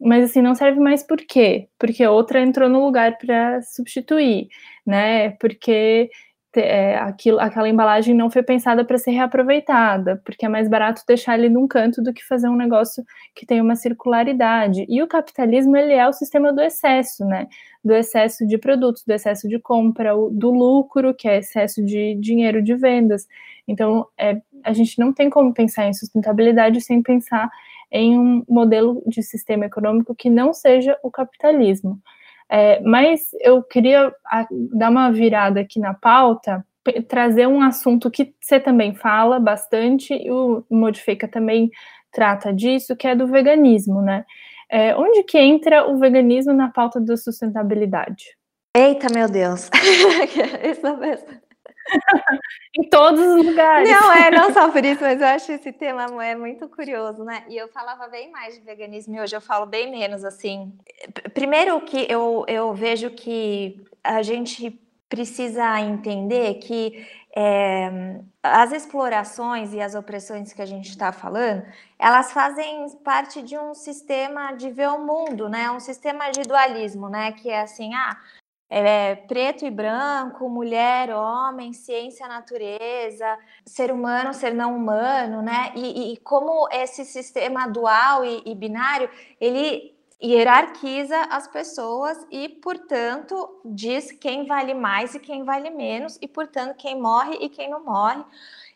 mas assim, não serve mais por quê? Porque outra entrou no lugar para substituir, né? Porque é, aquilo, aquela embalagem não foi pensada para ser reaproveitada, porque é mais barato deixar ele num canto do que fazer um negócio que tem uma circularidade. E o capitalismo ele é o sistema do excesso, né? do excesso de produtos, do excesso de compra, do lucro, que é excesso de dinheiro de vendas. Então, é, a gente não tem como pensar em sustentabilidade sem pensar em um modelo de sistema econômico que não seja o capitalismo. É, mas eu queria dar uma virada aqui na pauta trazer um assunto que você também fala bastante, e o Modifica também trata disso, que é do veganismo, né? É, onde que entra o veganismo na pauta da sustentabilidade? Eita, meu Deus! [LAUGHS] Isso mesmo. Em todos os lugares. Não, é, não só por isso, mas eu acho esse tema é muito curioso, né? E eu falava bem mais de veganismo e hoje eu falo bem menos, assim. Primeiro que eu, eu vejo que a gente precisa entender que é, as explorações e as opressões que a gente está falando, elas fazem parte de um sistema de ver o mundo, né? Um sistema de dualismo, né? Que é assim, ah, é, preto e branco, mulher, homem, ciência, natureza, ser humano, ser não humano, né? E, e como esse sistema dual e, e binário, ele hierarquiza as pessoas e, portanto, diz quem vale mais e quem vale menos, e, portanto, quem morre e quem não morre,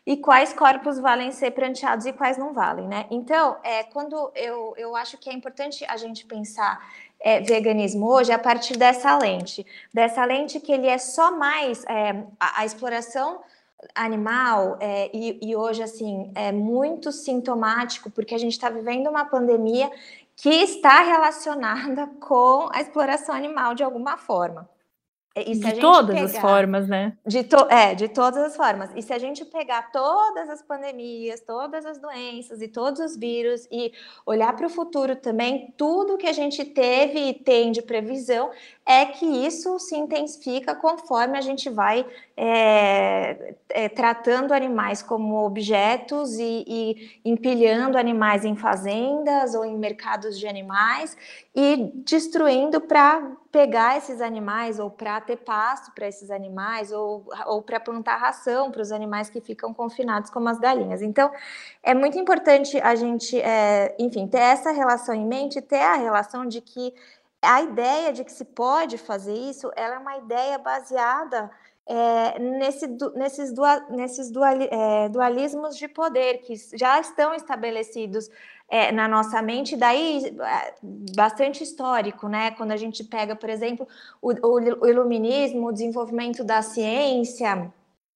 e quais corpos valem ser pranteados e quais não valem, né? Então, é, quando eu, eu acho que é importante a gente pensar é, veganismo hoje a partir dessa lente, dessa lente que ele é só mais é, a, a, exploração animal é, e, e, hoje assim é muito sintomático porque a gente está vivendo uma pandemia que está relacionada [LAUGHS] com a exploração animal de alguma forma. De todas pegar, as formas, né? De to, é, de todas as formas. E se a gente pegar todas as pandemias, todas as doenças e todos os vírus e olhar para o futuro também, tudo que a gente teve e tem de previsão é que isso se intensifica conforme a gente vai é, é, tratando animais como objetos e, e, empilhando animais em fazendas ou em mercados de animais e destruindo para pegar esses animais ou para ter pasto para esses animais ou, ou para plantar ração para os animais que ficam confinados como as galinhas. Então é muito importante a gente, é, enfim, ter essa relação em mente, ter a relação de que a ideia de que se pode fazer isso, ela é uma ideia baseada é, nesse, nesses, nesses dual, é, dualismos de poder que já estão estabelecidos é, na nossa mente, daí é, bastante histórico, né? Quando a gente pega, por exemplo, o, o iluminismo, o desenvolvimento da ciência,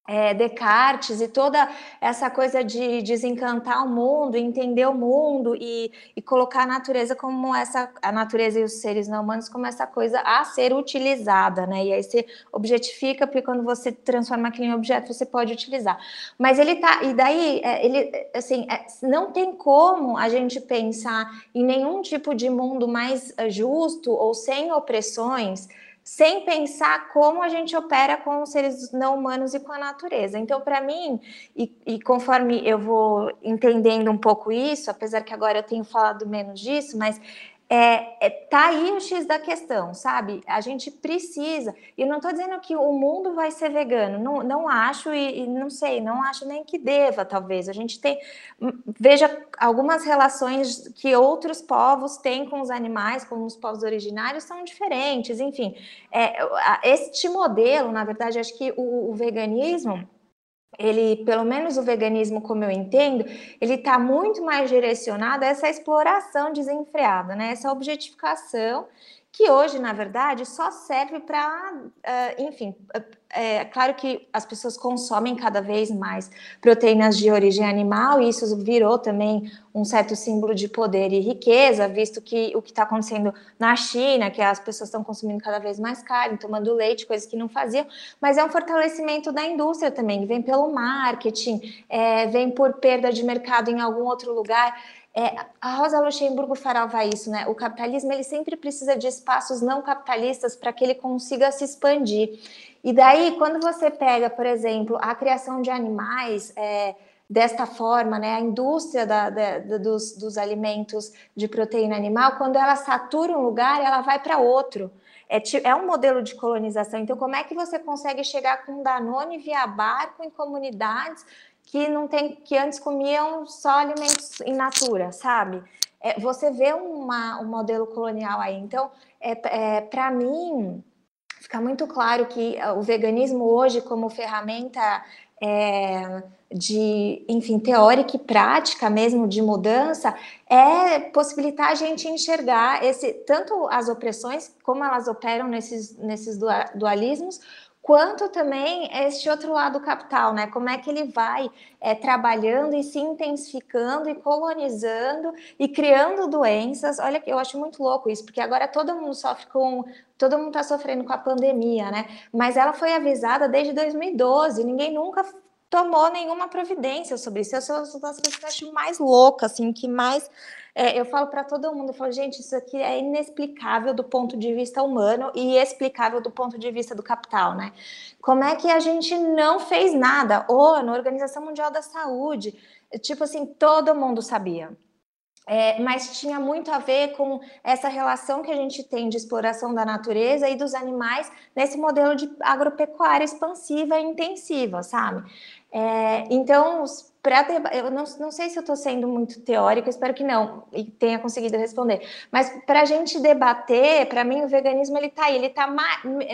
é, Descartes e toda essa coisa de desencantar o mundo, entender o mundo e, e, colocar a natureza como essa, a natureza e os seres não humanos como essa coisa a ser utilizada, né? E aí você objetifica, porque quando você transforma aquilo em objeto, você pode utilizar. Mas ele tá, e daí, é, ele, assim, é, não tem como a gente pensar em nenhum tipo de mundo mais é, justo ou sem opressões sem pensar como a gente opera com os seres não humanos e com a natureza. Então, para mim, e, e, conforme eu vou entendendo um pouco isso, apesar que agora eu tenho falado menos disso, mas é, é, tá aí o X da questão, sabe? A gente precisa, e não estou dizendo que o mundo vai ser vegano, não, não acho e, e, não sei, não acho nem que deva, talvez. A gente tem, hum, veja algumas relações que outros povos têm com os animais, como os povos originários, são diferentes, enfim. É, este modelo, na verdade, acho que o, o veganismo ele, pelo menos o veganismo, como eu entendo, ele está muito mais direcionado a essa exploração desenfreada, né? Essa objetificação que hoje, na verdade, só serve para, uh, enfim, é claro que as pessoas consomem cada vez mais proteínas de origem animal, e isso virou também um certo símbolo de poder e riqueza, visto que o que está acontecendo na China, que as pessoas estão consumindo cada vez mais carne, tomando leite, coisas que não faziam, mas é um fortalecimento da indústria também, vem pelo marketing, é, vem por perda de mercado em algum outro lugar. É, a Rosa Luxemburgo falava isso, né? O capitalismo ele sempre precisa de espaços não capitalistas para que ele consiga se expandir. E daí, quando você pega, por exemplo, a criação de animais é, desta forma, né, a indústria da, da, dos, dos alimentos de proteína animal, quando ela satura um lugar, ela vai para outro. É, é, um modelo de colonização. Então, como é que você consegue chegar com Danone via barco em comunidades que não tem, que antes comiam só alimentos in natura, sabe? É, você vê uma, um modelo colonial aí. Então, é, é para mim, fica muito claro que o veganismo hoje, como ferramenta é, de, enfim, teórica e prática mesmo de mudança, é possibilitar a gente enxergar esse tanto as opressões, como elas operam nesses, nesses dualismos, quanto também este outro lado capital, né? Como é que ele vai é, trabalhando e se intensificando e colonizando e criando doenças. Olha, eu acho muito louco isso, porque agora todo mundo sofre com. Todo mundo está sofrendo com a pandemia, né? Mas ela foi avisada desde 2012, ninguém nunca tomou nenhuma providência sobre isso. Eu sou uma das coisas que eu acho mais louca, assim, que mais é, eu falo para todo mundo, eu falo, gente, isso aqui é inexplicável do ponto de vista humano e explicável do ponto de vista do capital, né? Como é que a gente não fez nada? ONU, Organização Mundial da Saúde, tipo assim, todo mundo sabia. É, mas tinha muito a ver com essa relação que a gente tem de exploração da natureza e dos animais nesse modelo de agropecuária expansiva e intensiva, sabe? É, então, para eu não, não sei se eu estou sendo muito teórica, espero que não e tenha conseguido responder. Mas para a gente debater, para mim o veganismo ele está aí, ele está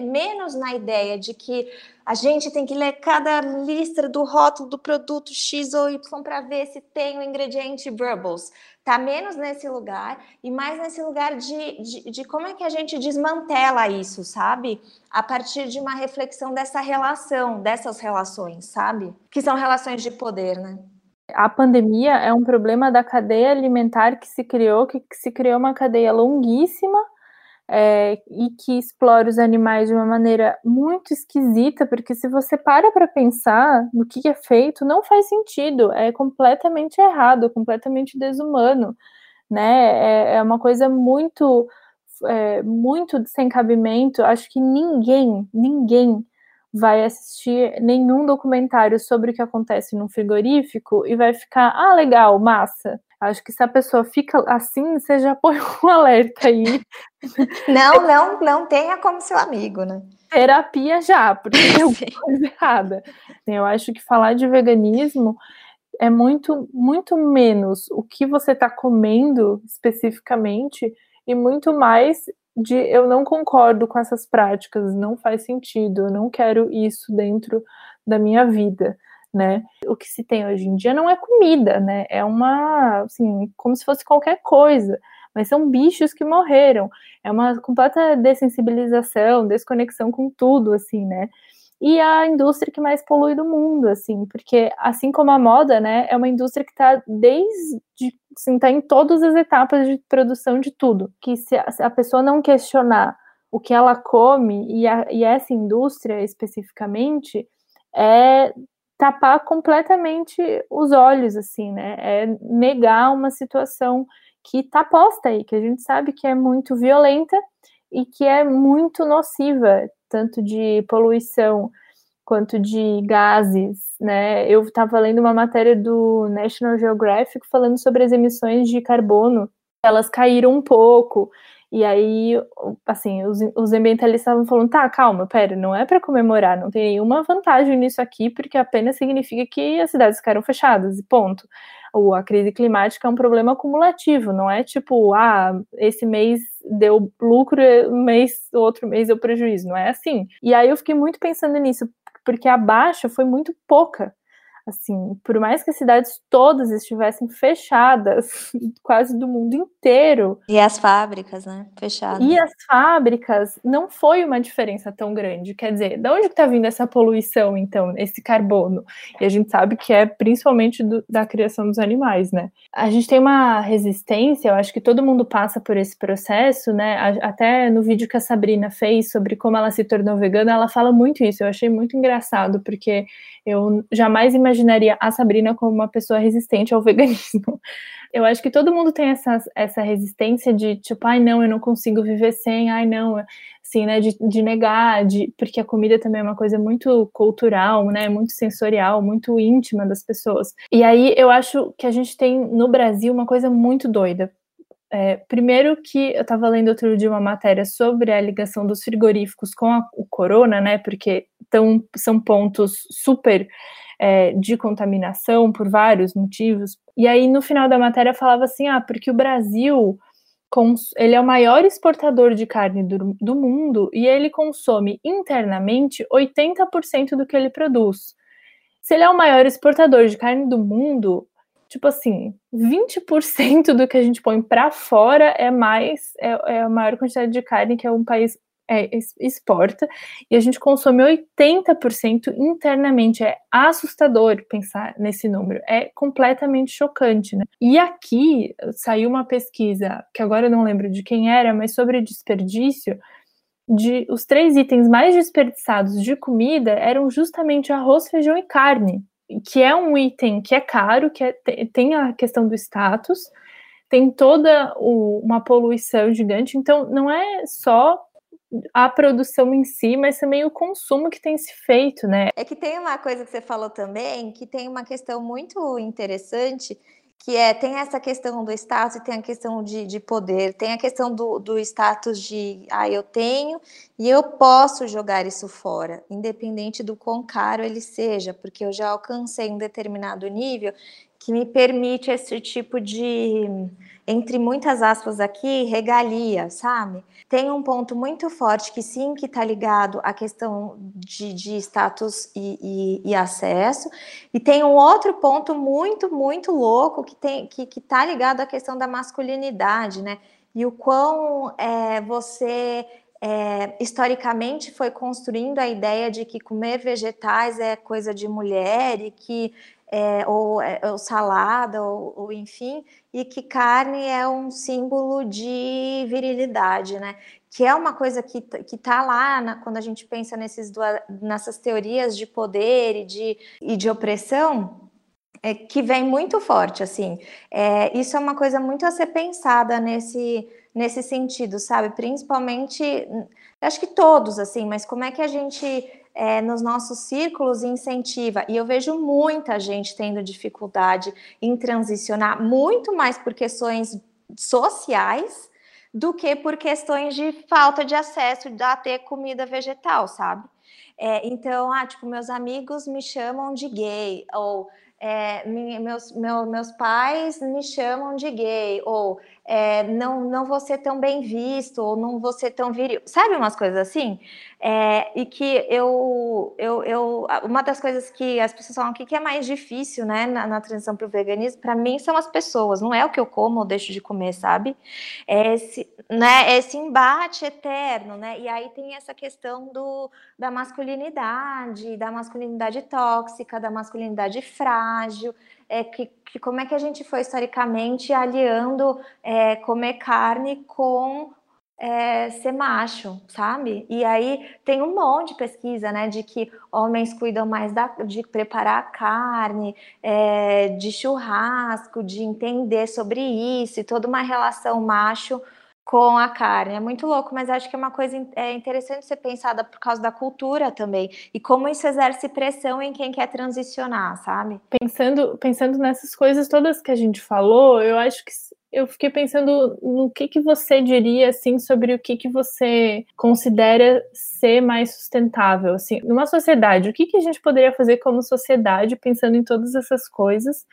menos na ideia de que a gente tem que ler cada lista do rótulo do produto X ou Y para ver se tem o ingrediente verbals. Está menos nesse lugar e mais nesse lugar de, de, de como é que a gente desmantela isso, sabe? A partir de uma reflexão dessa relação, dessas relações, sabe? Que são relações de poder, né? A pandemia é um problema da cadeia alimentar que se criou, que, que se criou uma cadeia longuíssima é, e que explora os animais de uma maneira muito esquisita, porque se você para para pensar no que é feito, não faz sentido, é completamente errado, completamente desumano, né? É, é uma coisa muito, é, muito sem cabimento. Acho que ninguém, ninguém vai assistir nenhum documentário sobre o que acontece num frigorífico e vai ficar, ah, legal, massa. Acho que se a pessoa fica assim, você já põe um [LAUGHS] alerta aí. Não, não, não tenha como seu amigo, né? Terapia já, porque tem [LAUGHS] alguma coisa errada. Eu acho que falar de veganismo é muito, muito menos o que você está comendo especificamente e muito mais de eu não concordo com essas práticas, não faz sentido, eu não quero isso dentro da minha vida né? O que se tem hoje em dia não é comida, né? É uma, assim, como se fosse qualquer coisa, mas são bichos que morreram. É uma completa dessensibilização, desconexão com tudo, assim, né? E a indústria que mais polui do mundo, assim, porque assim como a moda, né, é uma indústria que está desde, assim, tá em todas as etapas de produção de tudo. Que se a, pessoa não questionar o que ela come e, a, e essa indústria especificamente, é tapar completamente os olhos, assim, né? É negar uma situação que está posta aí, que a gente sabe que é muito violenta e que é muito nociva, tanto de poluição quanto de gases, né? Eu estava lendo uma matéria do National Geographic falando sobre as emissões de carbono, elas caíram um pouco, e aí, assim, os, os ambientalistas estavam falando, tá, calma, pera, não é para comemorar, não tem nenhuma vantagem nisso aqui, porque apenas significa que as cidades ficaram fechadas, e ponto. Ou a crise climática é um problema acumulativo, não é tipo, ah, esse mês deu lucro, mês, outro mês deu prejuízo, não é assim. E aí eu fiquei muito pensando nisso, porque a baixa foi muito pouca Assim, por mais que as cidades todas estivessem fechadas, [LAUGHS] quase do mundo inteiro. E as fábricas, né? Fechadas. E as fábricas, não foi uma diferença tão grande. Quer dizer, de onde está vindo essa poluição, então, esse carbono? E a gente sabe que é principalmente do, da criação dos animais, né? A gente tem uma resistência, eu acho que todo mundo passa por esse processo, né? Até no vídeo que a Sabrina fez sobre como ela se tornou vegana, ela fala muito isso. Eu achei muito engraçado, porque eu jamais imaginaria a Sabrina como uma pessoa resistente ao veganismo. [LAUGHS] Eu acho que todo mundo tem essa, essa resistência de tipo, ai não, eu não consigo viver sem, ai não, assim, né, de, de negar, de, porque a comida também é uma coisa muito cultural, né, muito sensorial, muito íntima das pessoas. E aí eu acho que a gente tem no Brasil uma coisa muito doida, é, primeiro que eu estava lendo outro dia uma matéria sobre a ligação dos frigoríficos com a, o corona, né? Porque tão, são pontos super é, de contaminação por vários motivos. E aí no final da matéria falava assim, ah, porque o Brasil ele é o maior exportador de carne do, do mundo e ele consome internamente 80% do que ele produz. Se ele é o maior exportador de carne do mundo, tipo assim, 20% do que a gente põe para fora é mais, é, é, a maior quantidade de carne que é um país é, exporta e a gente consome 80% internamente. É assustador pensar nesse número, é completamente chocante, né? E aqui saiu uma pesquisa, que agora eu não lembro de quem era, mas sobre desperdício, de os três itens mais desperdiçados de comida eram justamente arroz, feijão e carne, que é um item que é caro, que é, tem a questão do status, tem toda o, uma poluição gigante, então não é só a produção em si, mas também o consumo que tem se feito, né? É que tem uma coisa que você falou também, que tem uma questão muito interessante, que é, tem essa questão do status e tem a questão de, de poder, tem a questão do, do status de, ah, eu tenho e eu posso jogar isso fora, independente do quão caro ele seja, porque eu já alcancei um determinado nível que me permite esse tipo de, entre muitas aspas aqui, regalia, sabe? Tem um ponto muito forte que sim, que está ligado à questão de, de status e, e, e, acesso, e tem um outro ponto muito, muito louco que tem que está ligado à questão da masculinidade, né? E o quão é, você é, historicamente foi construindo a ideia de que comer vegetais é coisa de mulher e que é, ou, é, ou, salada, ou, ou, enfim, e que carne é um símbolo de virilidade, né? Que é uma coisa que, que tá lá na, quando a gente pensa nesses, nessas teorias de poder e de, e de opressão, é, que vem muito forte, assim. É, isso é uma coisa muito a ser pensada nesse, nesse sentido, sabe? Principalmente, acho que todos, assim, mas como é que a gente é, nos nossos círculos incentiva. E eu vejo muita gente tendo dificuldade em transicionar, muito mais por questões sociais do que por questões de falta de acesso a ter comida vegetal, sabe? É, então, ah, tipo, meus amigos me chamam de gay, ou é, meus, meu, meus pais me chamam de gay, ou é, não, não vou ser tão bem visto, ou não vou ser tão viril. Sabe umas coisas assim? É, e que eu, eu, eu. Uma das coisas que as pessoas falam aqui que é mais difícil, né, na, na transição para o veganismo, para mim são as pessoas, não é o que eu como ou deixo de comer, sabe? É esse, né, é esse embate eterno, né? E aí tem essa questão do, da masculinidade, da masculinidade tóxica, da masculinidade frágil é, que, que, como é que a gente foi historicamente aliando é, comer carne com é, ser macho, sabe? E aí tem um monte de pesquisa, né, de que homens cuidam mais da, de preparar carne, é, de churrasco, de entender sobre isso, e toda uma relação macho com a carne. É muito louco, mas acho que é uma coisa é interessante ser pensada por causa da cultura também e como isso exerce pressão em quem quer transicionar, sabe? Pensando, pensando nessas coisas todas que a gente falou, eu acho que eu fiquei pensando no que que você diria assim sobre o que que você considera ser mais sustentável, assim, numa sociedade, o que que a gente poderia fazer como sociedade pensando em todas essas coisas?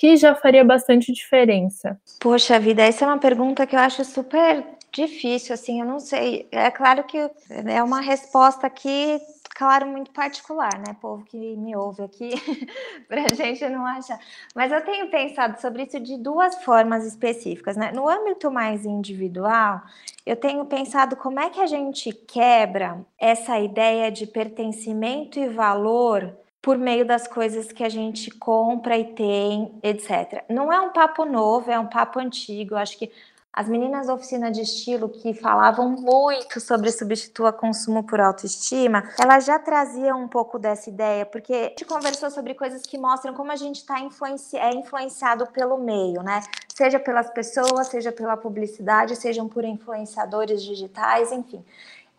Que já faria bastante diferença? Poxa vida, essa é uma pergunta que eu acho super difícil, assim, eu não sei. É claro que é uma resposta aqui, claro, muito particular, né, povo que me ouve aqui, [LAUGHS] para a gente não achar. Mas eu tenho pensado sobre isso de duas formas específicas, né? No âmbito mais individual, eu tenho pensado como é que a gente quebra essa ideia de pertencimento e valor por meio das coisas que a gente compra e tem, etc. Não é um papo novo, é um papo antigo. Eu acho que as meninas da oficina de estilo que falavam muito sobre substitua consumo por autoestima, elas já traziam um pouco dessa ideia, porque a gente conversou sobre coisas que mostram como a gente está influenci é influenciado pelo meio, né? Seja pelas pessoas, seja pela publicidade, sejam por influenciadores digitais, enfim.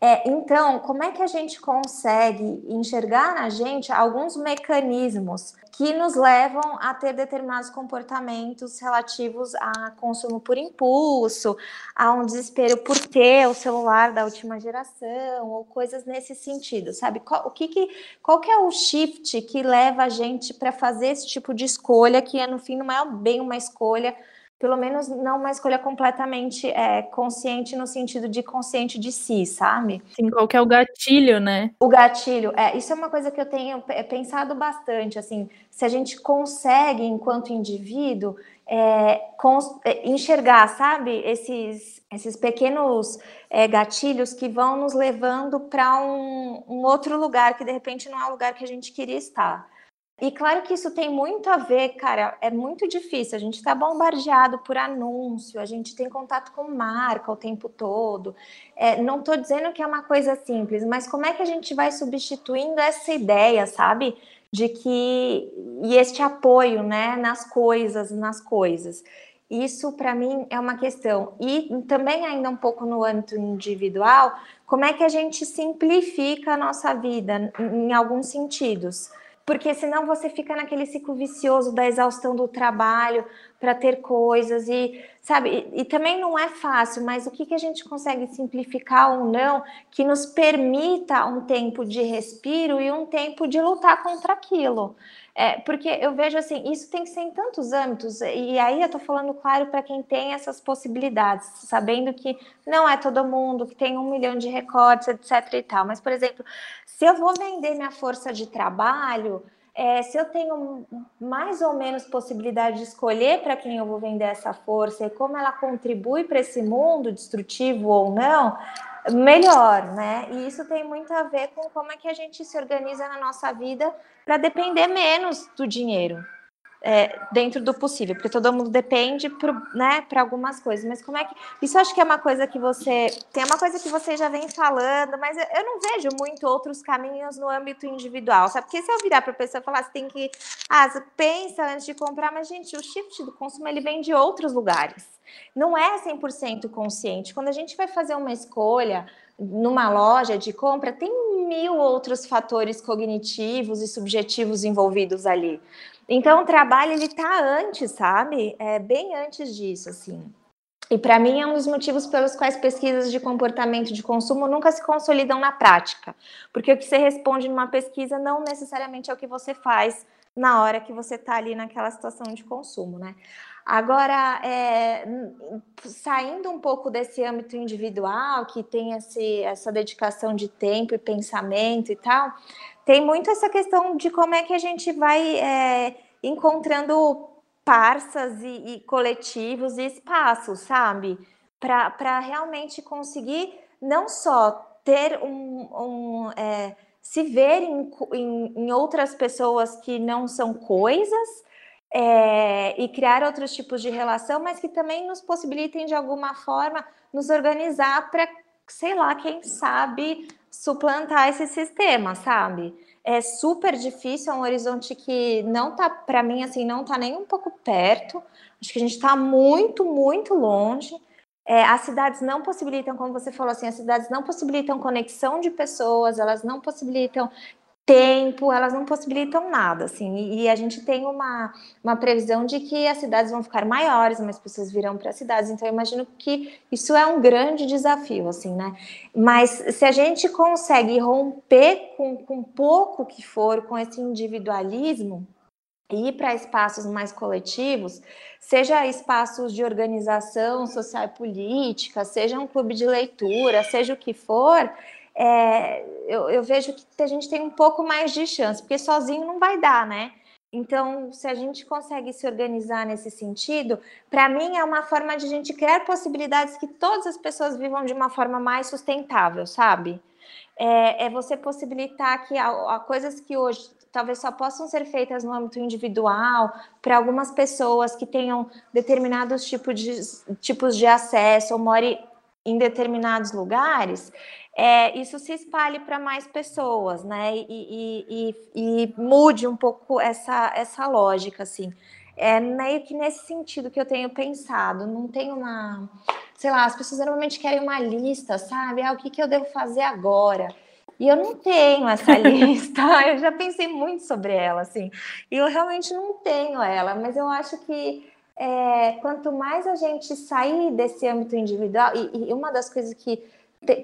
É, então, como é que a gente consegue enxergar na gente alguns mecanismos que nos levam a ter determinados comportamentos relativos a consumo por impulso, a um desespero por ter o celular da última geração ou coisas nesse sentido, sabe? Qual, o que, que qual que é o shift que leva a gente para fazer esse tipo de escolha que é no fim não é bem uma escolha pelo menos não uma escolha completamente é, consciente no sentido de consciente de si, sabe? Sim, qual que é o gatilho, né? O gatilho, é, isso é uma coisa que eu tenho pensado bastante, assim, se a gente consegue, enquanto indivíduo, é, é, enxergar, sabe, esses, esses pequenos é, gatilhos que vão nos levando para um, um outro lugar que de repente não é o lugar que a gente queria estar. E claro que isso tem muito a ver, cara, é muito difícil. A gente está bombardeado por anúncio, a gente tem contato com marca o tempo todo. É, não estou dizendo que é uma coisa simples, mas como é que a gente vai substituindo essa ideia, sabe? De que. E este apoio, né, nas coisas, nas coisas. Isso, para mim, é uma questão. E também, ainda um pouco no âmbito individual, como é que a gente simplifica a nossa vida em alguns sentidos? Porque senão você fica naquele ciclo vicioso da exaustão do trabalho para ter coisas e sabe e, e, também não é fácil mas o que, que a gente consegue simplificar ou não que nos permita um tempo de respiro e um tempo de lutar contra aquilo é, porque eu vejo assim, isso tem que ser em tantos âmbitos, e aí eu tô falando, claro, para quem tem essas possibilidades, sabendo que não é todo mundo, que tem um milhão de recortes, etc e tal. Mas, por exemplo, se eu vou vender minha força de trabalho, é, se eu tenho mais ou menos possibilidade de escolher para quem eu vou vender essa força e como ela contribui para esse mundo destrutivo ou não, melhor, né? E isso tem muito a ver com como é que a gente se organiza na nossa vida para depender menos do dinheiro. É, dentro do possível, porque todo mundo depende para né, algumas coisas. Mas como é que. Isso acho que é uma coisa que você. Tem uma coisa que você já vem falando, mas eu não vejo muito outros caminhos no âmbito individual, sabe? Porque se eu virar para a pessoa e falar, você tem que. Ah, pensa antes de comprar, mas, gente, o shift do consumo ele vem de outros lugares. Não é 100% consciente. Quando a gente vai fazer uma escolha numa loja de compra, tem mil outros fatores cognitivos e subjetivos envolvidos ali. Então, o trabalho ele tá antes, sabe? É bem antes disso, assim. E para mim é um dos motivos pelos quais pesquisas de comportamento de consumo nunca se consolidam na prática, porque o que você responde numa pesquisa não necessariamente é o que você faz na hora que você está ali naquela situação de consumo, né? Agora, é, saindo um pouco desse âmbito individual, que tem esse, essa dedicação de tempo e pensamento e tal, tem muito essa questão de como é que a gente vai é, encontrando parças e, e, coletivos e espaços, sabe? Para realmente conseguir não só ter um. um é, se ver em, em, em outras pessoas que não são coisas, é, e criar outros tipos de relação, mas que também nos possibilitem de alguma forma nos organizar para, sei lá, quem sabe suplantar esse sistema, sabe? É super difícil, é um horizonte que não tá, para mim, assim, não tá nem um pouco perto. Acho que a gente está muito, muito longe. É, as cidades não possibilitam, como você falou assim, as cidades não possibilitam conexão de pessoas, elas não possibilitam tempo, elas não possibilitam nada, assim, e, a gente tem uma, uma previsão de que as cidades vão ficar maiores, mais pessoas virão para as cidades, então eu imagino que isso é um grande desafio, assim, né? Mas se a gente consegue romper com, com pouco que for, com esse individualismo, e ir para espaços mais coletivos, seja espaços de organização social e política, seja um clube de leitura, seja o que for, é, eu, eu, vejo que a gente tem um pouco mais de chance, porque sozinho não vai dar, né? Então, se a gente consegue se organizar nesse sentido, para mim é uma forma de a gente criar possibilidades que todas as pessoas vivam de uma forma mais sustentável, sabe? É, é você possibilitar que há, coisas que hoje talvez só possam ser feitas no âmbito individual, para algumas pessoas que tenham determinados tipos de, tipos de acesso ou more em determinados lugares, é, isso se espalhe para mais pessoas, né? E, e, e, e, mude um pouco essa, essa lógica, assim. É meio que nesse sentido que eu tenho pensado. Não tem uma. Sei lá, as pessoas normalmente querem uma lista, sabe? Ah, o que, que eu devo fazer agora? E eu não tenho essa [LAUGHS] lista. eu já pensei muito sobre ela, assim. E eu realmente não tenho ela, mas eu acho que é, quanto mais a gente sair desse âmbito individual, e, e uma das coisas que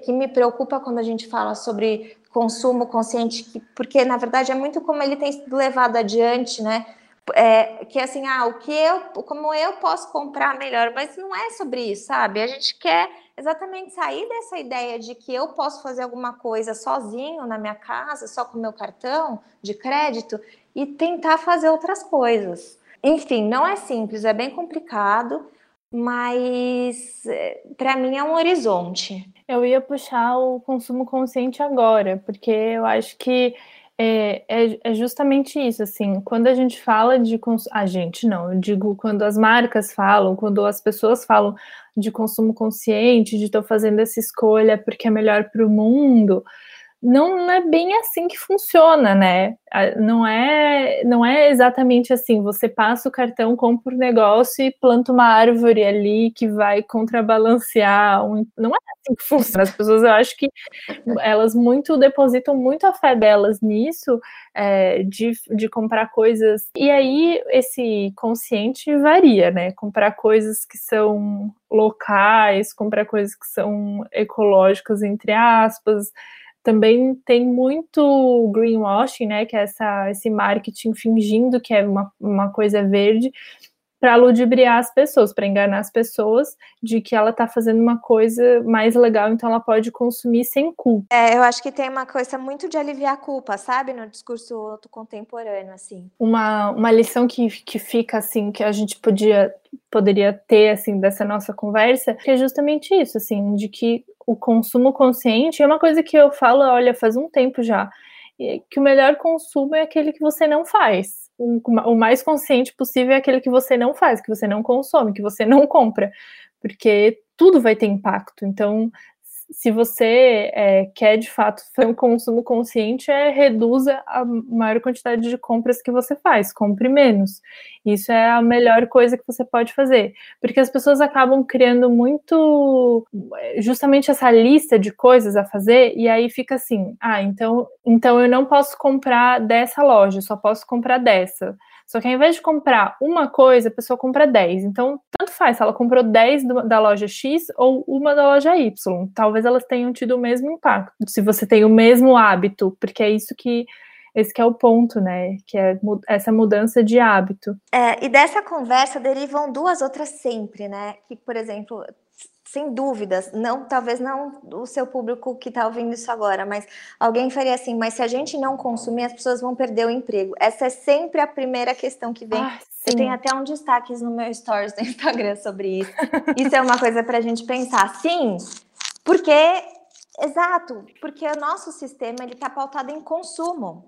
que me preocupa quando a gente fala sobre consumo consciente, porque na verdade é muito como ele tem sido levado adiante, né, é, que assim, ah, o que eu, como eu posso comprar melhor, mas não é sobre isso, sabe? A gente quer exatamente sair dessa ideia de que eu posso fazer alguma coisa sozinho na minha casa, só com meu cartão de crédito e tentar fazer outras coisas. Enfim, não é simples, é bem complicado, mas eh, para mim é um horizonte. Eu ia puxar o consumo consciente agora, porque eu acho que é, é, é, justamente isso, assim, quando a gente fala de a gente não, eu digo quando as marcas falam, quando as pessoas falam de consumo consciente, de estou fazendo essa escolha porque é melhor para o mundo, não, é bem assim que funciona, né? Não é, não é exatamente assim. Você passa o cartão, compra o negócio e planta uma árvore ali que vai contrabalancear. Um... Não é assim que funciona. As pessoas, eu acho que elas muito depositam muito a fé delas nisso, é, de, de comprar coisas. E aí esse consciente varia, né? Comprar coisas que são locais, comprar coisas que são ecológicas, entre aspas também tem muito greenwashing, né, que é essa, esse marketing fingindo que é uma, uma coisa verde para ludibriar as pessoas, para enganar as pessoas de que ela está fazendo uma coisa mais legal, então ela pode consumir sem culpa. É, eu acho que tem uma coisa muito de aliviar a culpa, sabe, no discurso contemporâneo, assim. Uma, uma lição que, que fica, assim, que a gente podia poderia ter, assim, dessa nossa conversa, que é justamente isso, assim, de que o consumo consciente é uma coisa que eu falo, olha, faz um tempo já, que o melhor consumo é aquele que você não faz. O mais consciente possível é aquele que você não faz, que você não consome, que você não compra, porque tudo vai ter impacto. Então, se você é, quer de fato ter um consumo consciente, é reduza a maior quantidade de compras que você faz, compre menos. Isso é a melhor coisa que você pode fazer, porque as pessoas acabam criando muito justamente essa lista de coisas a fazer e aí fica assim, ah, então, então eu não posso comprar dessa loja, só posso comprar dessa. Só que ao invés de comprar uma coisa, a pessoa compra 10. Então, tanto faz se ela comprou 10 da loja X ou uma da loja Y. Talvez elas tenham tido o mesmo impacto. Se você tem o mesmo hábito, porque é isso que esse que é o ponto, né? Que é essa mudança de hábito. É, e dessa conversa derivam duas outras sempre, né? Que, por exemplo, sem dúvidas, não, talvez não o seu público que está ouvindo isso agora, mas alguém faria assim, mas se a gente não consumir, as pessoas vão perder o emprego. Essa é sempre a primeira questão que vem. Ah, Eu tenho até um destaque no meu stories do [LAUGHS] Instagram sobre isso. Isso é uma coisa para a gente pensar. Sim, porque, exato, porque o nosso sistema ele está pautado em consumo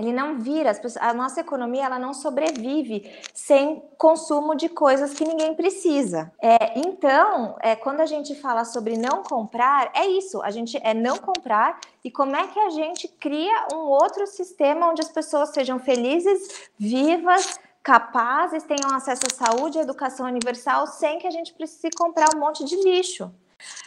ele não vira, a nossa economia ela não sobrevive sem consumo de coisas que ninguém precisa. É, então, é, quando a gente fala sobre não comprar, é isso, a gente é não comprar e como é que a gente cria um outro sistema onde as pessoas sejam felizes, vivas, capazes, tenham acesso à saúde e educação universal sem que a gente precise comprar um monte de lixo.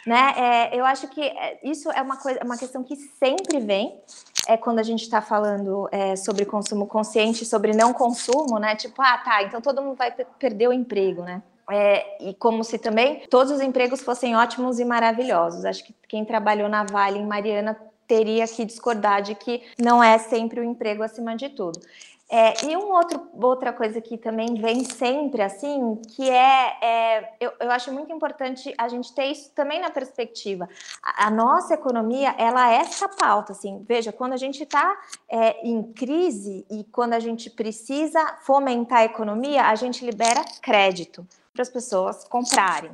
Né? É, eu acho que é, isso é uma, coisa, uma questão que sempre vem é quando a gente está falando é, sobre consumo consciente, sobre não consumo, né? Tipo, ah, tá, então todo mundo vai perder o emprego, né? É, e como se também todos os empregos fossem ótimos e maravilhosos. Acho que quem trabalhou na Vale em Mariana teria que discordar de que não é sempre o emprego acima de tudo. É, e um outro, outra coisa que também vem sempre assim, que é, é eu, eu, acho muito importante a gente ter isso também na perspectiva. A, a nossa economia, ela é essa pauta, assim, veja, quando a gente está é, em crise e quando a gente precisa fomentar a economia, a gente libera crédito para as pessoas comprarem.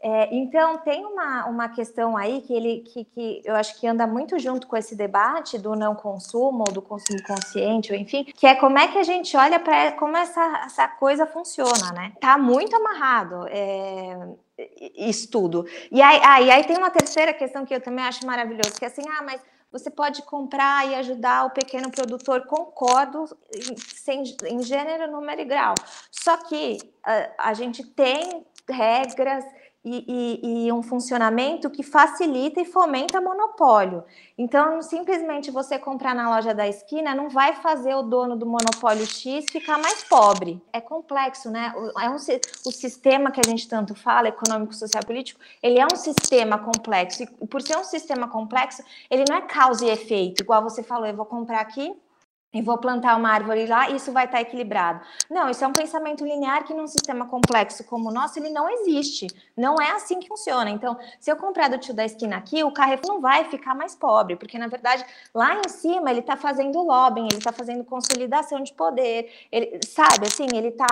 É, então, tem uma, uma questão aí que, ele, que, que eu acho que anda muito junto com esse debate do não consumo, ou do consumo consciente, ou enfim, que é como é que a gente olha para como essa, essa coisa funciona, né? Tá muito amarrado. É, isso tudo. E aí, ah, e aí tem uma terceira questão que eu também acho maravilhoso, que é assim, ah, mas você pode comprar e ajudar o pequeno produtor, concordo sem, em gênero, número e grau. Só que a, a gente tem regras e, e, e, um funcionamento que facilita e fomenta monopólio. Então, simplesmente você comprar na loja da esquina não vai fazer o dono do monopólio X ficar mais pobre. É complexo, né? É um, o sistema que a gente tanto fala, econômico, social, político, ele é um sistema complexo. E por ser um sistema complexo, ele não é causa e efeito, igual você falou, eu vou comprar aqui, e vou plantar uma árvore lá, isso vai estar equilibrado. Não, isso é um pensamento linear que num sistema complexo como o nosso, ele não existe. Não é assim que funciona. Então, se eu comprar do tio da esquina aqui, o Carrefour não vai ficar mais pobre, porque na verdade, lá em cima ele está fazendo lobbying, ele está fazendo consolidação de poder, ele, sabe, assim, ele está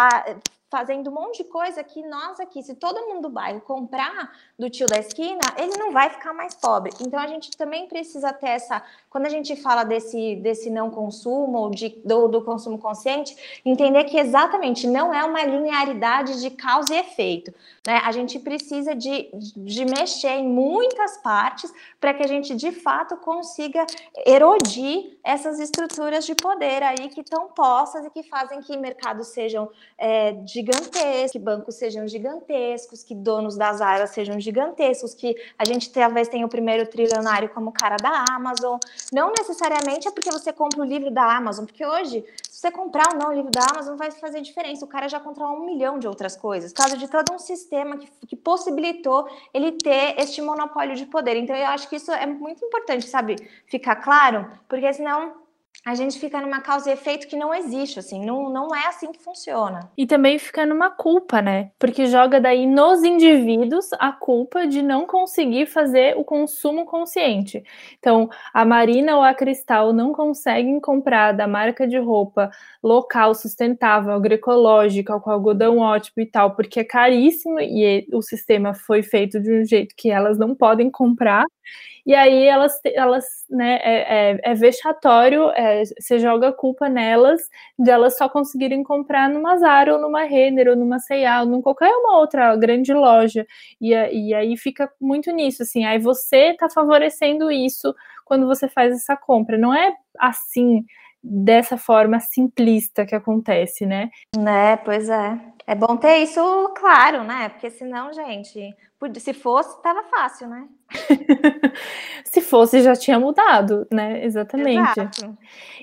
fazendo um monte de coisa que nós aqui, se todo mundo do bairro comprar do tio da esquina, ele não vai ficar mais pobre. Então a gente também precisa ter essa, quando a gente fala desse, desse não consumo ou de, do, do consumo consciente, entender que exatamente não é uma linearidade de causa e efeito. Né? A gente precisa de, de mexer em muitas partes para que a gente de fato consiga erodir essas estruturas de poder aí que estão postas e que fazem que mercados sejam é, gigantescos, que bancos sejam gigantescos, que donos das áreas sejam gigantescos, que a gente talvez tenha o primeiro trilionário como cara da Amazon. Não necessariamente é porque você compra o livro da Amazon, porque hoje, se você comprar ou não o livro da Amazon, vai fazer diferença. O cara já comprou um milhão de outras coisas, por causa de todo um sistema que, que possibilitou ele ter este monopólio de poder. Então, eu acho que isso é muito importante, sabe, ficar claro, porque senão a gente fica numa causa e efeito que não existe, assim, não, não é assim que funciona. E também fica numa culpa, né? Porque joga daí nos indivíduos a culpa de não conseguir fazer o consumo consciente. Então, a Marina ou a Cristal não conseguem comprar da marca de roupa local, sustentável, agroecológica, com algodão ótimo e tal, porque é caríssimo e o sistema foi feito de um jeito que elas não podem comprar. E aí elas, elas né, é, é, é vexatório, é, você joga a culpa nelas de elas só conseguirem comprar numa Zara ou numa Renner ou numa C&A ou em qualquer uma outra grande loja. E, e aí fica muito nisso, assim, aí você está favorecendo isso quando você faz essa compra. Não é assim, dessa forma simplista que acontece, né? Né, pois é. É bom ter isso claro, né? Porque senão, gente, se fosse, tava fácil, né? [LAUGHS] se fosse, já tinha mudado, né? Exatamente. Exato.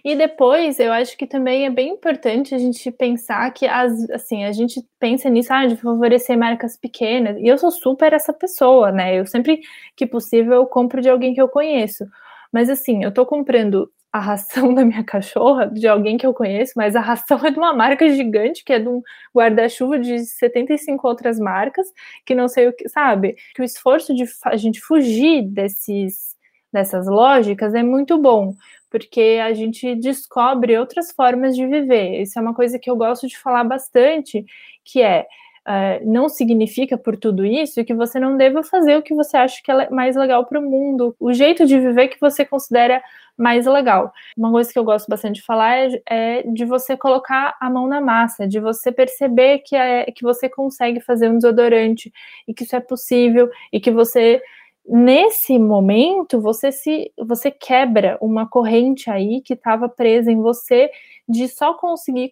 E depois, eu acho que também é bem importante a gente pensar que, as, assim, a gente pensa nisso, ah, de favorecer marcas pequenas, e eu sou super essa pessoa, né? Eu sempre que possível eu compro de alguém que eu conheço. Mas assim, eu tô comprando a ração [LAUGHS] da minha cachorra, de alguém que eu conheço, mas a ração é de uma marca gigante, que é de um guarda-chuva de 75 outras marcas, que não sei o que, sabe? Que o esforço de a gente fugir desses, dessas lógicas é muito bom, porque a gente descobre outras formas de viver. Isso é uma coisa que eu gosto de falar bastante, que é Uh, não significa por tudo isso que você não deva fazer o que você acha que é mais legal para o mundo, o jeito de viver que você considera mais legal. Uma coisa que eu gosto bastante de falar é, é de você colocar a mão na massa, de você perceber que, é, que você consegue fazer um desodorante e que isso é possível e que você nesse momento você se você quebra uma corrente aí que estava presa em você de só conseguir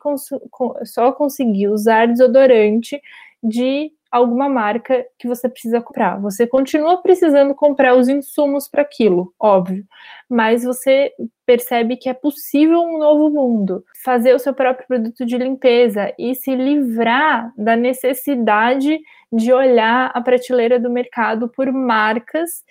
só conseguir usar desodorante de alguma marca que você precisa comprar. Você continua precisando comprar os insumos para aquilo, óbvio, mas você percebe que é possível um novo mundo, fazer o seu próprio produto de limpeza e se livrar da necessidade de olhar a prateleira do mercado por marcas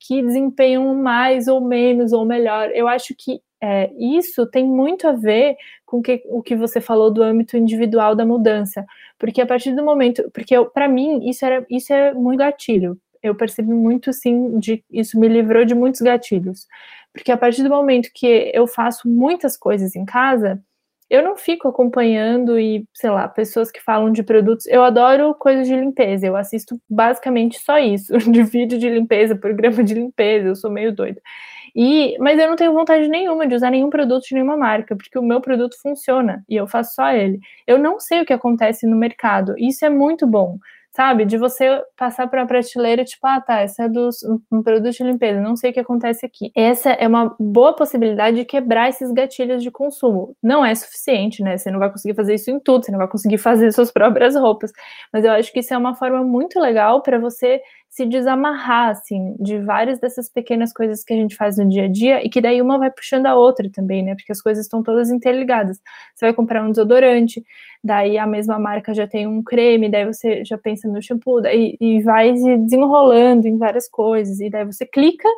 que desempenham mais ou menos ou melhor. Eu acho que é, isso tem muito a ver com que, o que você falou do âmbito individual da mudança, porque a partir do momento, porque para mim isso era isso é muito gatilho. Eu percebi muito sim de isso me livrou de muitos gatilhos, porque a partir do momento que eu faço muitas coisas em casa, eu não fico acompanhando e, sei lá, pessoas que falam de produtos. Eu adoro coisas de limpeza, eu assisto basicamente só isso, [LAUGHS] de vídeo de limpeza, programa de limpeza, eu sou meio doida. E, mas eu não tenho vontade nenhuma de usar nenhum produto de nenhuma marca, porque o meu produto funciona e eu faço só ele. Eu não sei o que acontece no mercado, isso é muito bom sabe? De você passar para a prateleira, tipo, ah, tá, essa é um produto de limpeza, não sei o que acontece aqui. Essa é uma boa possibilidade de quebrar esses gatilhos de consumo. Não é suficiente, né? Você não vai conseguir fazer isso em tudo, você não vai conseguir [LAUGHS] fazer suas próprias roupas, mas eu acho que isso é uma forma muito legal para você se desamarrar, assim, de várias dessas pequenas coisas que a gente faz no dia a dia e que daí uma vai puxando a outra também, né? Porque as coisas estão todas interligadas. Você vai comprar um desodorante, daí a mesma marca já tem um creme, daí você já pensa no shampoo, daí, e vai se desenrolando em várias coisas, e daí você clica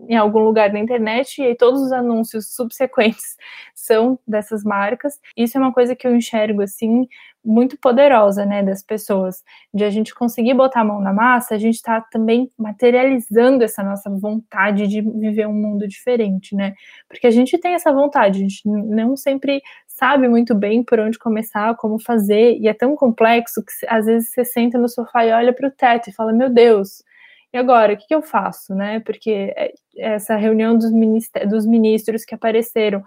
em algum lugar na internet e aí todos os anúncios subsequentes [LAUGHS] são dessas marcas. Isso é uma coisa que eu enxergo assim muito poderosa, né, das pessoas, de a gente conseguir botar a mão na massa, a gente está também materializando essa nossa vontade de viver um mundo diferente, né? Porque a gente tem essa vontade, a gente não sempre sabe muito bem por onde começar, como fazer, e é tão complexo que às vezes você senta no sofá e olha para o teto e fala: Meu Deus, e agora, o que, eu faço, né? Porque é, essa reunião dos, dos ministros que apareceram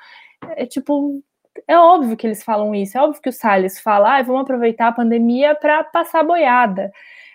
é tipo é óbvio que eles falam isso, é óbvio que o Salles fala, ah, vamos aproveitar a pandemia para passar boiada.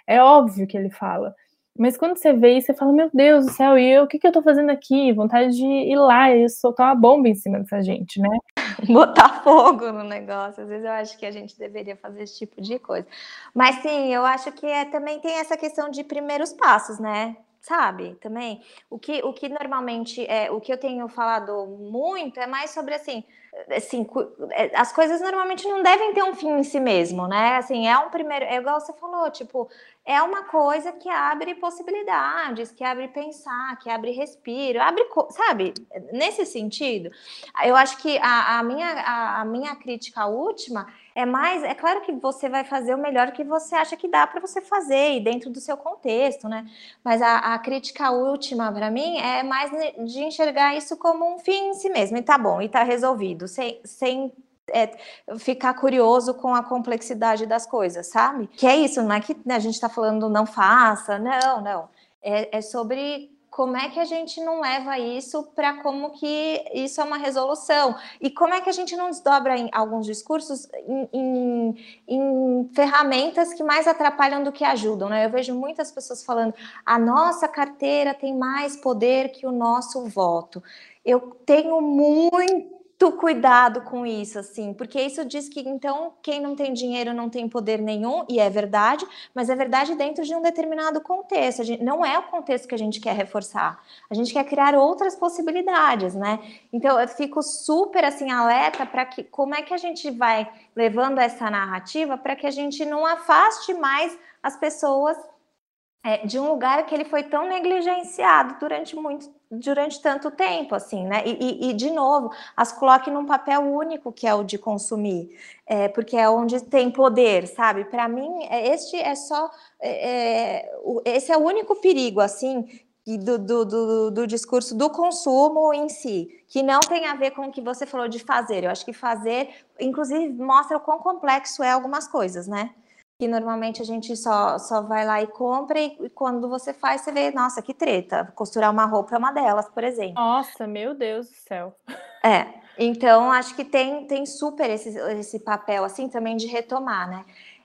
É óbvio que ele fala. Mas quando você vê isso, você fala, meu Deus do céu, e eu, o que, que eu tô fazendo aqui? Vontade de ir lá e soltar uma bomba em cima dessa gente, né? [LAUGHS] Botar fogo no negócio. Às vezes eu acho que a gente deveria fazer esse tipo de coisa. Mas sim, eu acho que é, também tem essa questão de primeiros passos, né? Sabe? Também o que, o que normalmente é o que eu tenho falado muito é mais sobre assim, assim, é, as coisas normalmente não devem ter um fim em si mesmo, né? Assim, é um primeiro, é igual você falou, tipo, é uma coisa que abre possibilidades, que abre pensar, que abre respiro, abre, sabe? Nesse sentido, eu acho que a, a minha, a, a, minha crítica última é mais, é claro que você vai fazer o melhor que você acha que dá para você fazer e dentro do seu contexto, né? Mas a, a crítica última para mim é mais de enxergar isso como um fim em si mesmo, e tá bom, e tá resolvido, sem, sem é, ficar curioso com a complexidade das coisas, sabe? Que é isso, não é que a gente está falando não faça, não, não. É, é, sobre como é que a gente não leva isso para como que isso é uma resolução e como é que a gente não desdobra em alguns discursos em, em, em ferramentas que mais atrapalham do que ajudam, né? Eu vejo muitas pessoas falando a nossa carteira tem mais poder que o nosso voto. Eu tenho muito muito cuidado com isso, assim, porque isso diz que então quem não tem dinheiro não tem poder nenhum, e é verdade, mas é verdade dentro de um determinado contexto. Gente, não é o contexto que a gente quer reforçar, a gente quer criar outras possibilidades, né? Então eu fico super assim alerta para que como é que a gente vai levando essa narrativa para que a gente não afaste mais as pessoas é, de um lugar que ele foi tão negligenciado durante muito durante tanto tempo, assim, né? E, e, e, de novo, as coloque num papel único que é o de consumir, é, porque é onde tem poder, sabe? Para mim, é, este é só é, é esse é o único perigo, assim, do, do, do, do, discurso do consumo em si, que não tem a ver com o que você falou de fazer. Eu acho que fazer, inclusive, mostra o quão complexo é algumas coisas, né? Que normalmente a gente só, só vai lá e compra, e, quando você faz, você vê, nossa, que treta. Costurar uma roupa é uma delas, por exemplo. Nossa, meu Deus do céu. É, então acho que tem, tem super esse, esse papel, assim, também de retomar, né?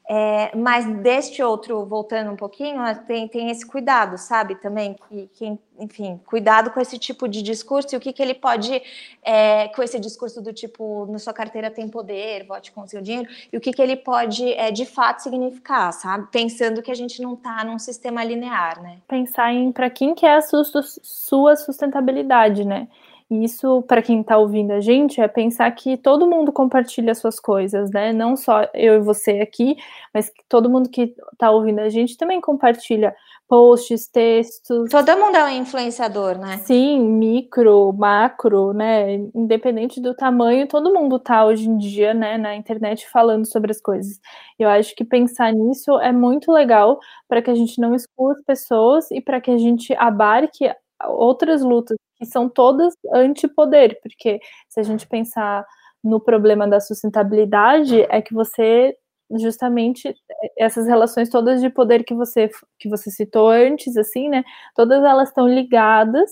É, mas deste outro, voltando um pouquinho, é, tem, tem esse cuidado, sabe? Também, que, que, enfim, cuidado com esse tipo de discurso e o que, que ele pode, é, com esse discurso do tipo, na sua carteira tem poder, vote com seu dinheiro, e o que, que ele pode, é, de fato, significar, sabe? Pensando que a gente não está num sistema linear, né? Pensar em para quem que é a sua sustentabilidade, né? Isso, para quem está ouvindo a gente, é pensar que todo mundo compartilha suas coisas, né? Não só eu e você aqui, mas que todo mundo que está ouvindo a gente também compartilha posts, textos. Todo mundo é um influenciador, né? Sim, micro, macro, né? Independente do tamanho, todo mundo está hoje em dia, né, na internet falando sobre as coisas. Eu acho que pensar nisso é muito legal para que a gente não exclua as pessoas e para que a gente abarque outras lutas que são todas antipoder, porque se a gente pensar no problema da sustentabilidade, é que você justamente essas relações todas de poder que você que você citou antes, assim, né? Todas elas estão ligadas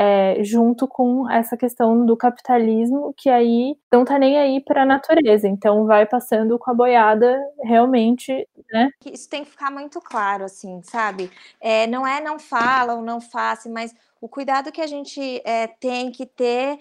é, junto com essa questão do capitalismo que aí não tá nem aí para a natureza, então vai passando com a boiada realmente, né? Isso tem que ficar muito claro, assim, sabe? É, não é não fala ou não faça, mas o cuidado que a gente é, tem que ter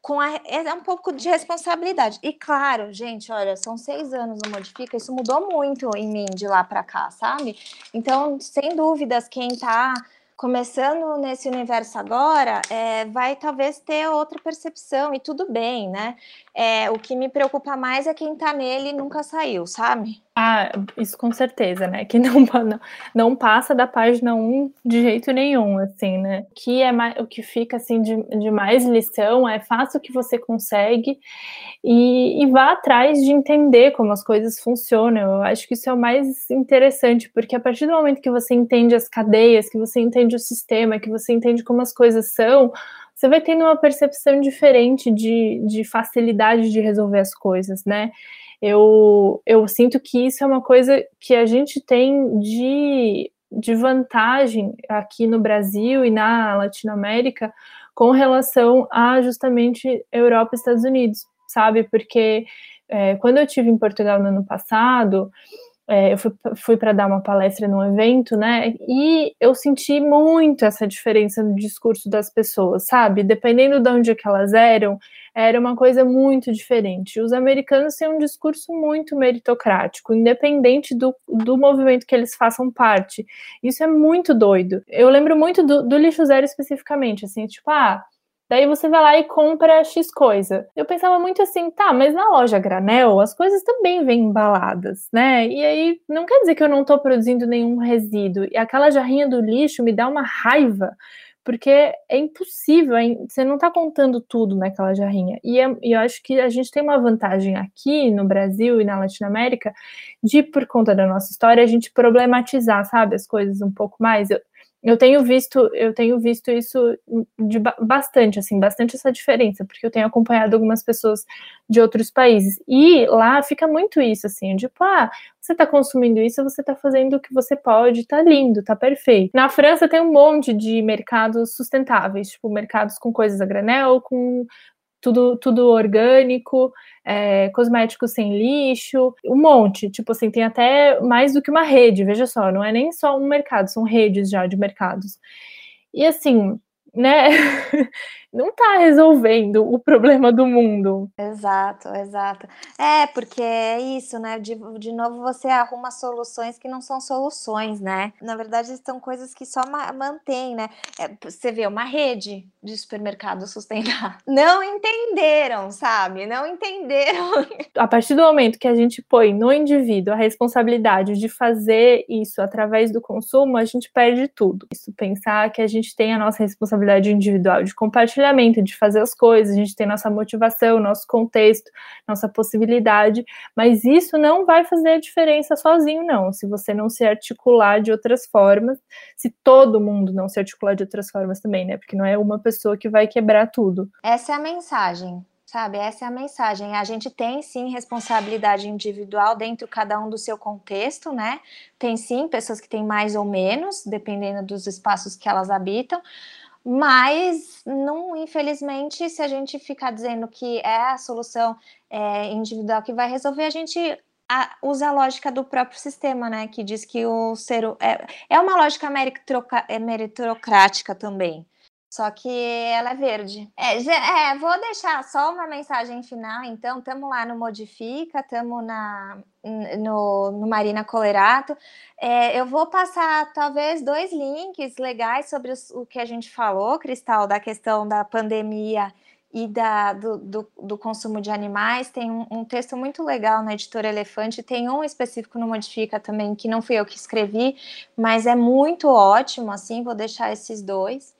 com a, é um pouco de responsabilidade. E claro, gente, olha, são seis anos no Modifica, isso mudou muito em mim de lá para cá, sabe? Então, sem dúvidas, quem está começando nesse universo agora, é, vai talvez ter outra percepção e tudo bem, né? É, o que me preocupa mais é quem tá nele e nunca saiu, sabe? Ah, isso com certeza, né? Que não, não, não passa da página 1 de jeito nenhum, assim, né? Que é mais, o que fica assim de, de mais lição é faça o que você consegue e, e vá atrás de entender como as coisas funcionam. Eu acho que isso é o mais interessante, porque a partir do momento que você entende as cadeias, que você entende o sistema, que você entende como as coisas são, você vai tendo uma percepção diferente de, de facilidade de resolver as coisas, né? Eu, eu sinto que isso é uma coisa que a gente tem de, de vantagem aqui no Brasil e na Latinoamérica com relação a justamente Europa e Estados Unidos, sabe? Porque é, quando eu tive em Portugal no ano passado, é, eu fui, fui para dar uma palestra num evento, né? E eu senti muito essa diferença no discurso das pessoas, sabe? Dependendo de onde que elas eram, era uma coisa muito diferente. Os americanos têm um discurso muito meritocrático, independente do, do movimento que eles façam parte. Isso é muito doido. Eu lembro muito do, do lixo zero especificamente, assim, tipo, ah Daí você vai lá e compra X coisa. Eu pensava muito assim, tá, mas na loja granel as coisas também vêm embaladas, né? E aí não quer dizer que eu não estou produzindo nenhum resíduo. E aquela jarrinha do lixo me dá uma raiva, porque é impossível, você não está contando tudo naquela jarrinha. E, é, e, eu acho que a gente tem uma vantagem aqui no Brasil e na Latinoamérica de, por conta da nossa história, a gente problematizar, sabe, as coisas um pouco mais. Eu, eu tenho visto, eu tenho visto isso de bastante, assim, bastante essa diferença, porque eu tenho acompanhado algumas pessoas de outros países. E lá fica muito isso, assim, tipo, ah, você tá consumindo isso, você tá fazendo o que você pode, tá lindo, tá perfeito. Na França tem um monte de mercados sustentáveis, tipo, mercados com coisas a granel, com tudo, tudo orgânico, é, cosméticos sem lixo, um monte. Tipo assim, tem até mais do que uma rede, veja só, não é nem só um mercado, são redes já de mercados. E assim, né, [LAUGHS] não está resolvendo o problema do mundo. Exato, exato. É, porque é isso, né? De, de novo você arruma soluções que não são soluções, né? Na verdade, são coisas que só mantêm, né? É, você vê uma rede de supermercado sustentável. [LAUGHS] Não entenderam, sabe? Não entenderam. [LAUGHS] A partir do momento que a gente põe no indivíduo a responsabilidade de fazer isso através do consumo, a gente perde tudo. Isso pensar que a gente tem a nossa responsabilidade individual de compartilhar compartilhamento, de fazer as coisas, a gente tem nossa motivação, nosso contexto, nossa possibilidade, mas isso não vai fazer a diferença sozinho, não. Se você não se articular de outras formas, se todo mundo não se articular de outras formas também, né? Porque não é uma pessoa que vai quebrar tudo. Essa é a mensagem. Sabe, essa é a mensagem. A gente tem sim responsabilidade individual dentro cada um do seu contexto, né? Tem sim pessoas que têm mais ou menos, dependendo dos espaços que elas habitam, mas, não, infelizmente, se a gente ficar dizendo que é a solução é, individual que vai resolver, a gente a, usa a lógica do próprio sistema, né? Que diz que o ser é, é uma lógica é meritocrática também. Só que ela é verde. É, é, vou deixar só uma mensagem final, então. Estamos lá no Modifica, estamos no, no Marina Colerato. É, eu vou passar talvez dois links legais sobre os, o que a gente falou, Cristal, da questão da pandemia e da, do, do, do, consumo de animais. Tem um, um, texto muito legal na editora Elefante, tem um específico no Modifica também, que não fui eu que escrevi, mas é muito ótimo, assim, vou deixar esses dois.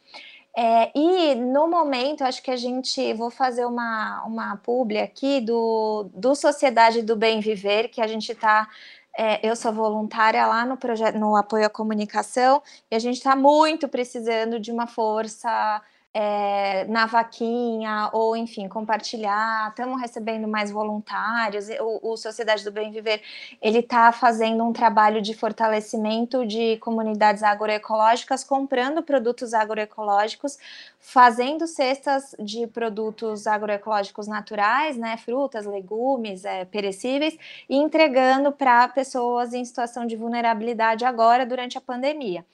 É, e no momento, acho que a gente vou fazer uma, uma publi aqui do, do Sociedade do Bem Viver, que a gente está. É, eu sou voluntária lá no projeto no apoio à comunicação e a gente está muito precisando de uma força é, na vaquinha, ou enfim, compartilhar. Estamos recebendo mais voluntários. O, o, Sociedade do Bem Viver ele está fazendo um trabalho de fortalecimento de comunidades agroecológicas, comprando produtos agroecológicos, fazendo cestas de produtos agroecológicos naturais, né, frutas, legumes, é, perecíveis, e entregando para pessoas em situação de vulnerabilidade agora durante a pandemia.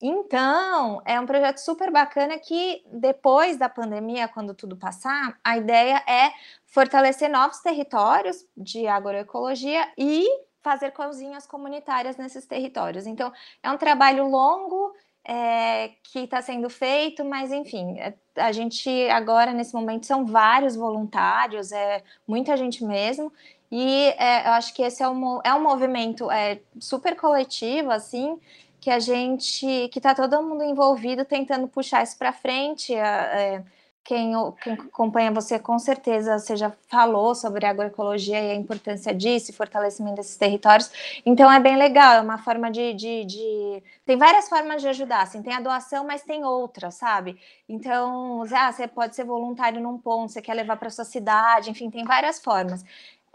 Então, é um projeto super bacana que depois da pandemia, quando tudo passar, a ideia é fortalecer novos territórios de agroecologia e fazer cozinhas comunitárias nesses territórios. Então, é um trabalho longo, é, que está sendo feito, mas enfim, é, a gente agora nesse momento são vários voluntários, é muita gente mesmo, e é, eu acho que esse é um, é um movimento é, super coletivo, assim, que a gente, que está todo mundo envolvido tentando puxar isso para frente. É, quem, quem, acompanha você com certeza você já falou sobre a agroecologia e a importância disso, e fortalecimento desses territórios. Então é bem legal, é uma forma de, de, de, Tem várias formas de ajudar, assim, tem a doação, mas tem outras, sabe? Então, ah, você pode ser voluntário num ponto, você quer levar para sua cidade, enfim, tem várias formas.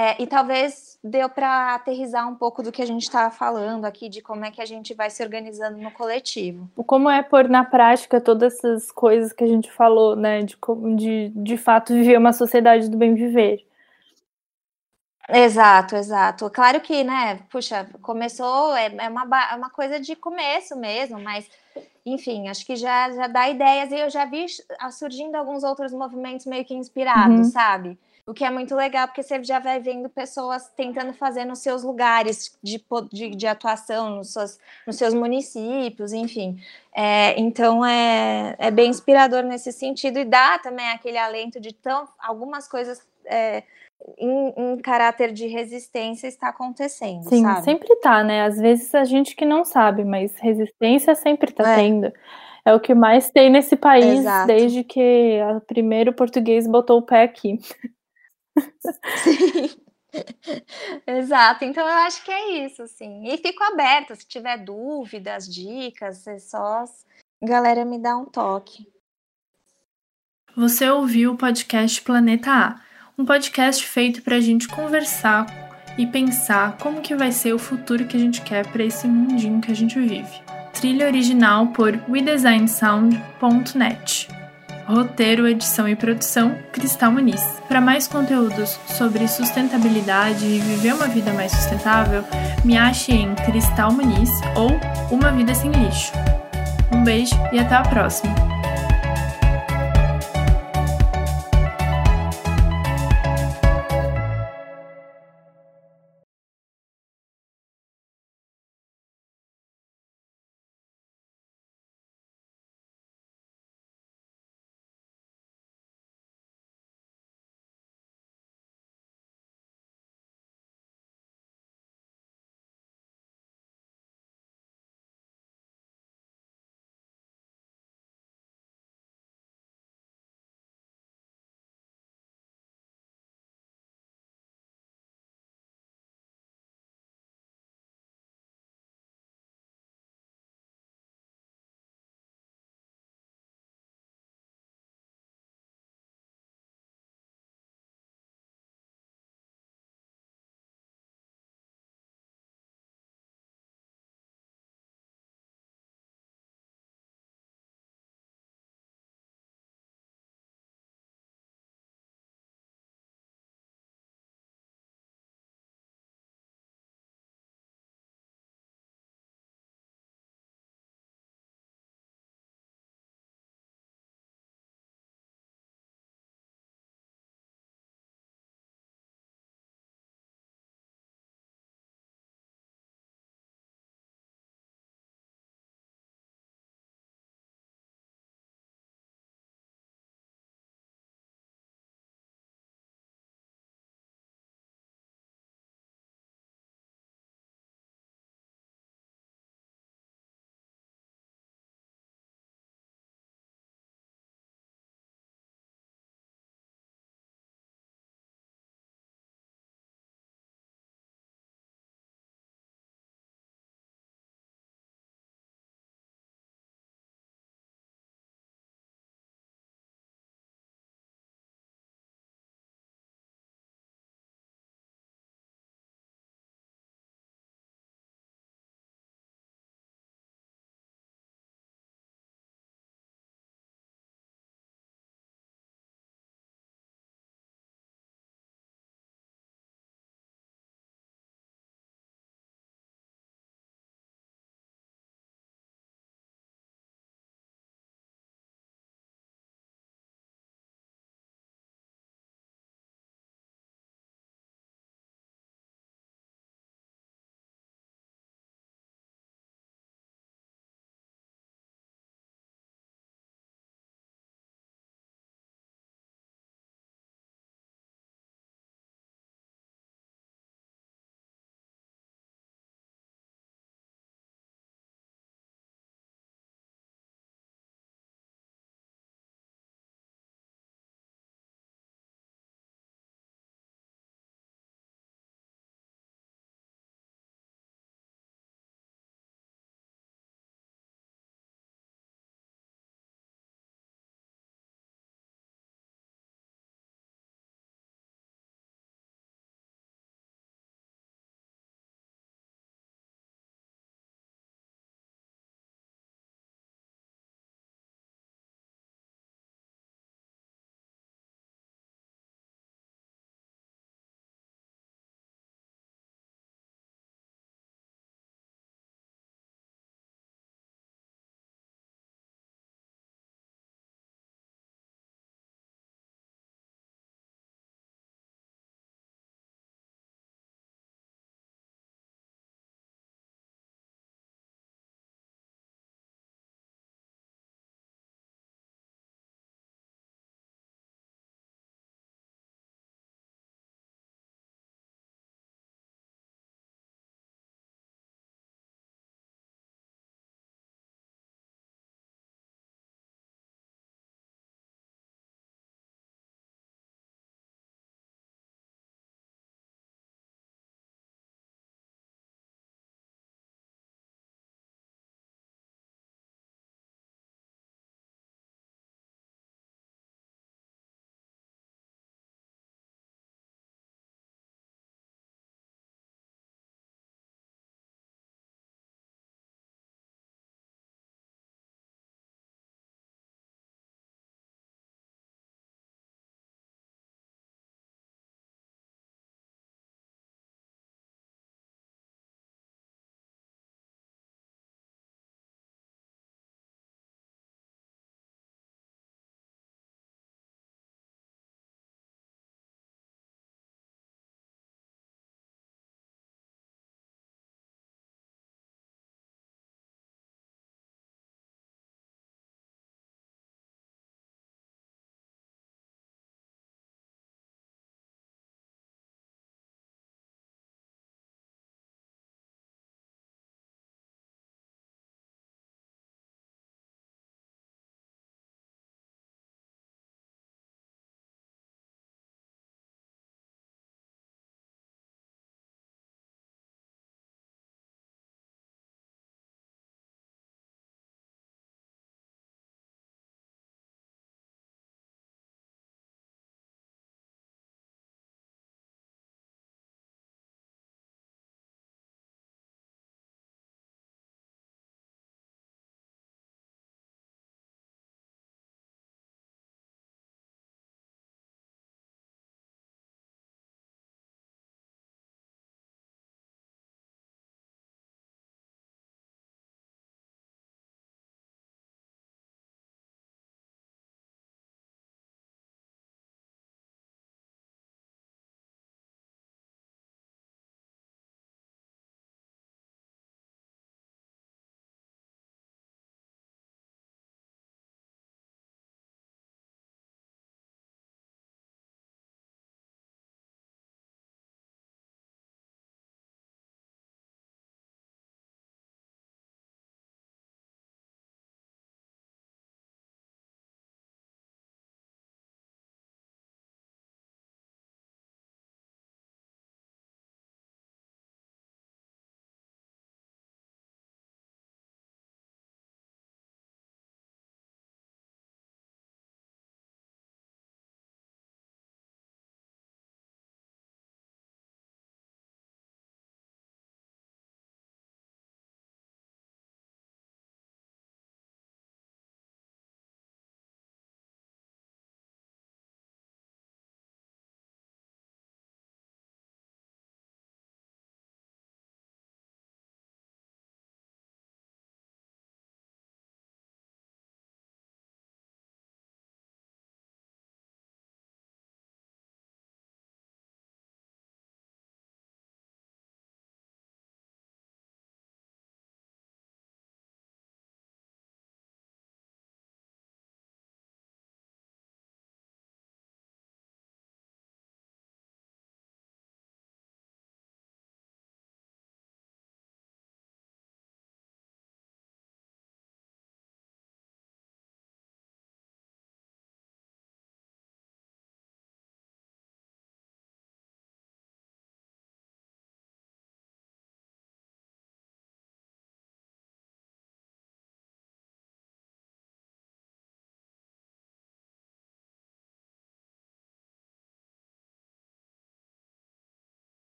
É, e talvez deu para aterrizar um pouco do que a gente está falando aqui, de como é que a gente vai se organizando no coletivo. Como é pôr na prática todas essas coisas que a gente falou, né? De, de, de fato viver uma sociedade do bem viver. Exato, exato. Claro que, né, puxa, começou, é, é uma, é uma coisa de começo mesmo, mas, enfim, acho que já, já dá ideias e eu já vi surgindo alguns outros movimentos meio que inspirados, uhum. sabe? O que é muito legal, porque você já vai vendo pessoas tentando fazer nos seus lugares de, de, de atuação, nos seus, nos seus municípios, enfim. É, então é, é bem inspirador nesse sentido e dá também aquele alento de tão, algumas coisas é, em, em, caráter de resistência está acontecendo. Sim, sabe? sempre tá, né? Às vezes a gente que não sabe, mas resistência sempre tá é. tendo. É o que mais tem nesse país Exato. desde que o primeiro português botou o pé aqui. [LAUGHS] Sim. Exato, então eu acho que é isso, assim. E fico aberta, se tiver dúvidas, dicas, é só galera me dá um toque. Você ouviu o podcast Planeta A, um podcast feito para a gente conversar e pensar como que vai ser o futuro que a gente quer para esse mundinho que a gente vive. Trilha original por WeDesignSound.net. Roteiro, edição e produção, Cristal Muniz. Para mais conteúdos sobre sustentabilidade e viver uma vida mais sustentável, me ache em Cristal Muniz ou Uma Vida Sem Lixo. Um beijo e até a próxima!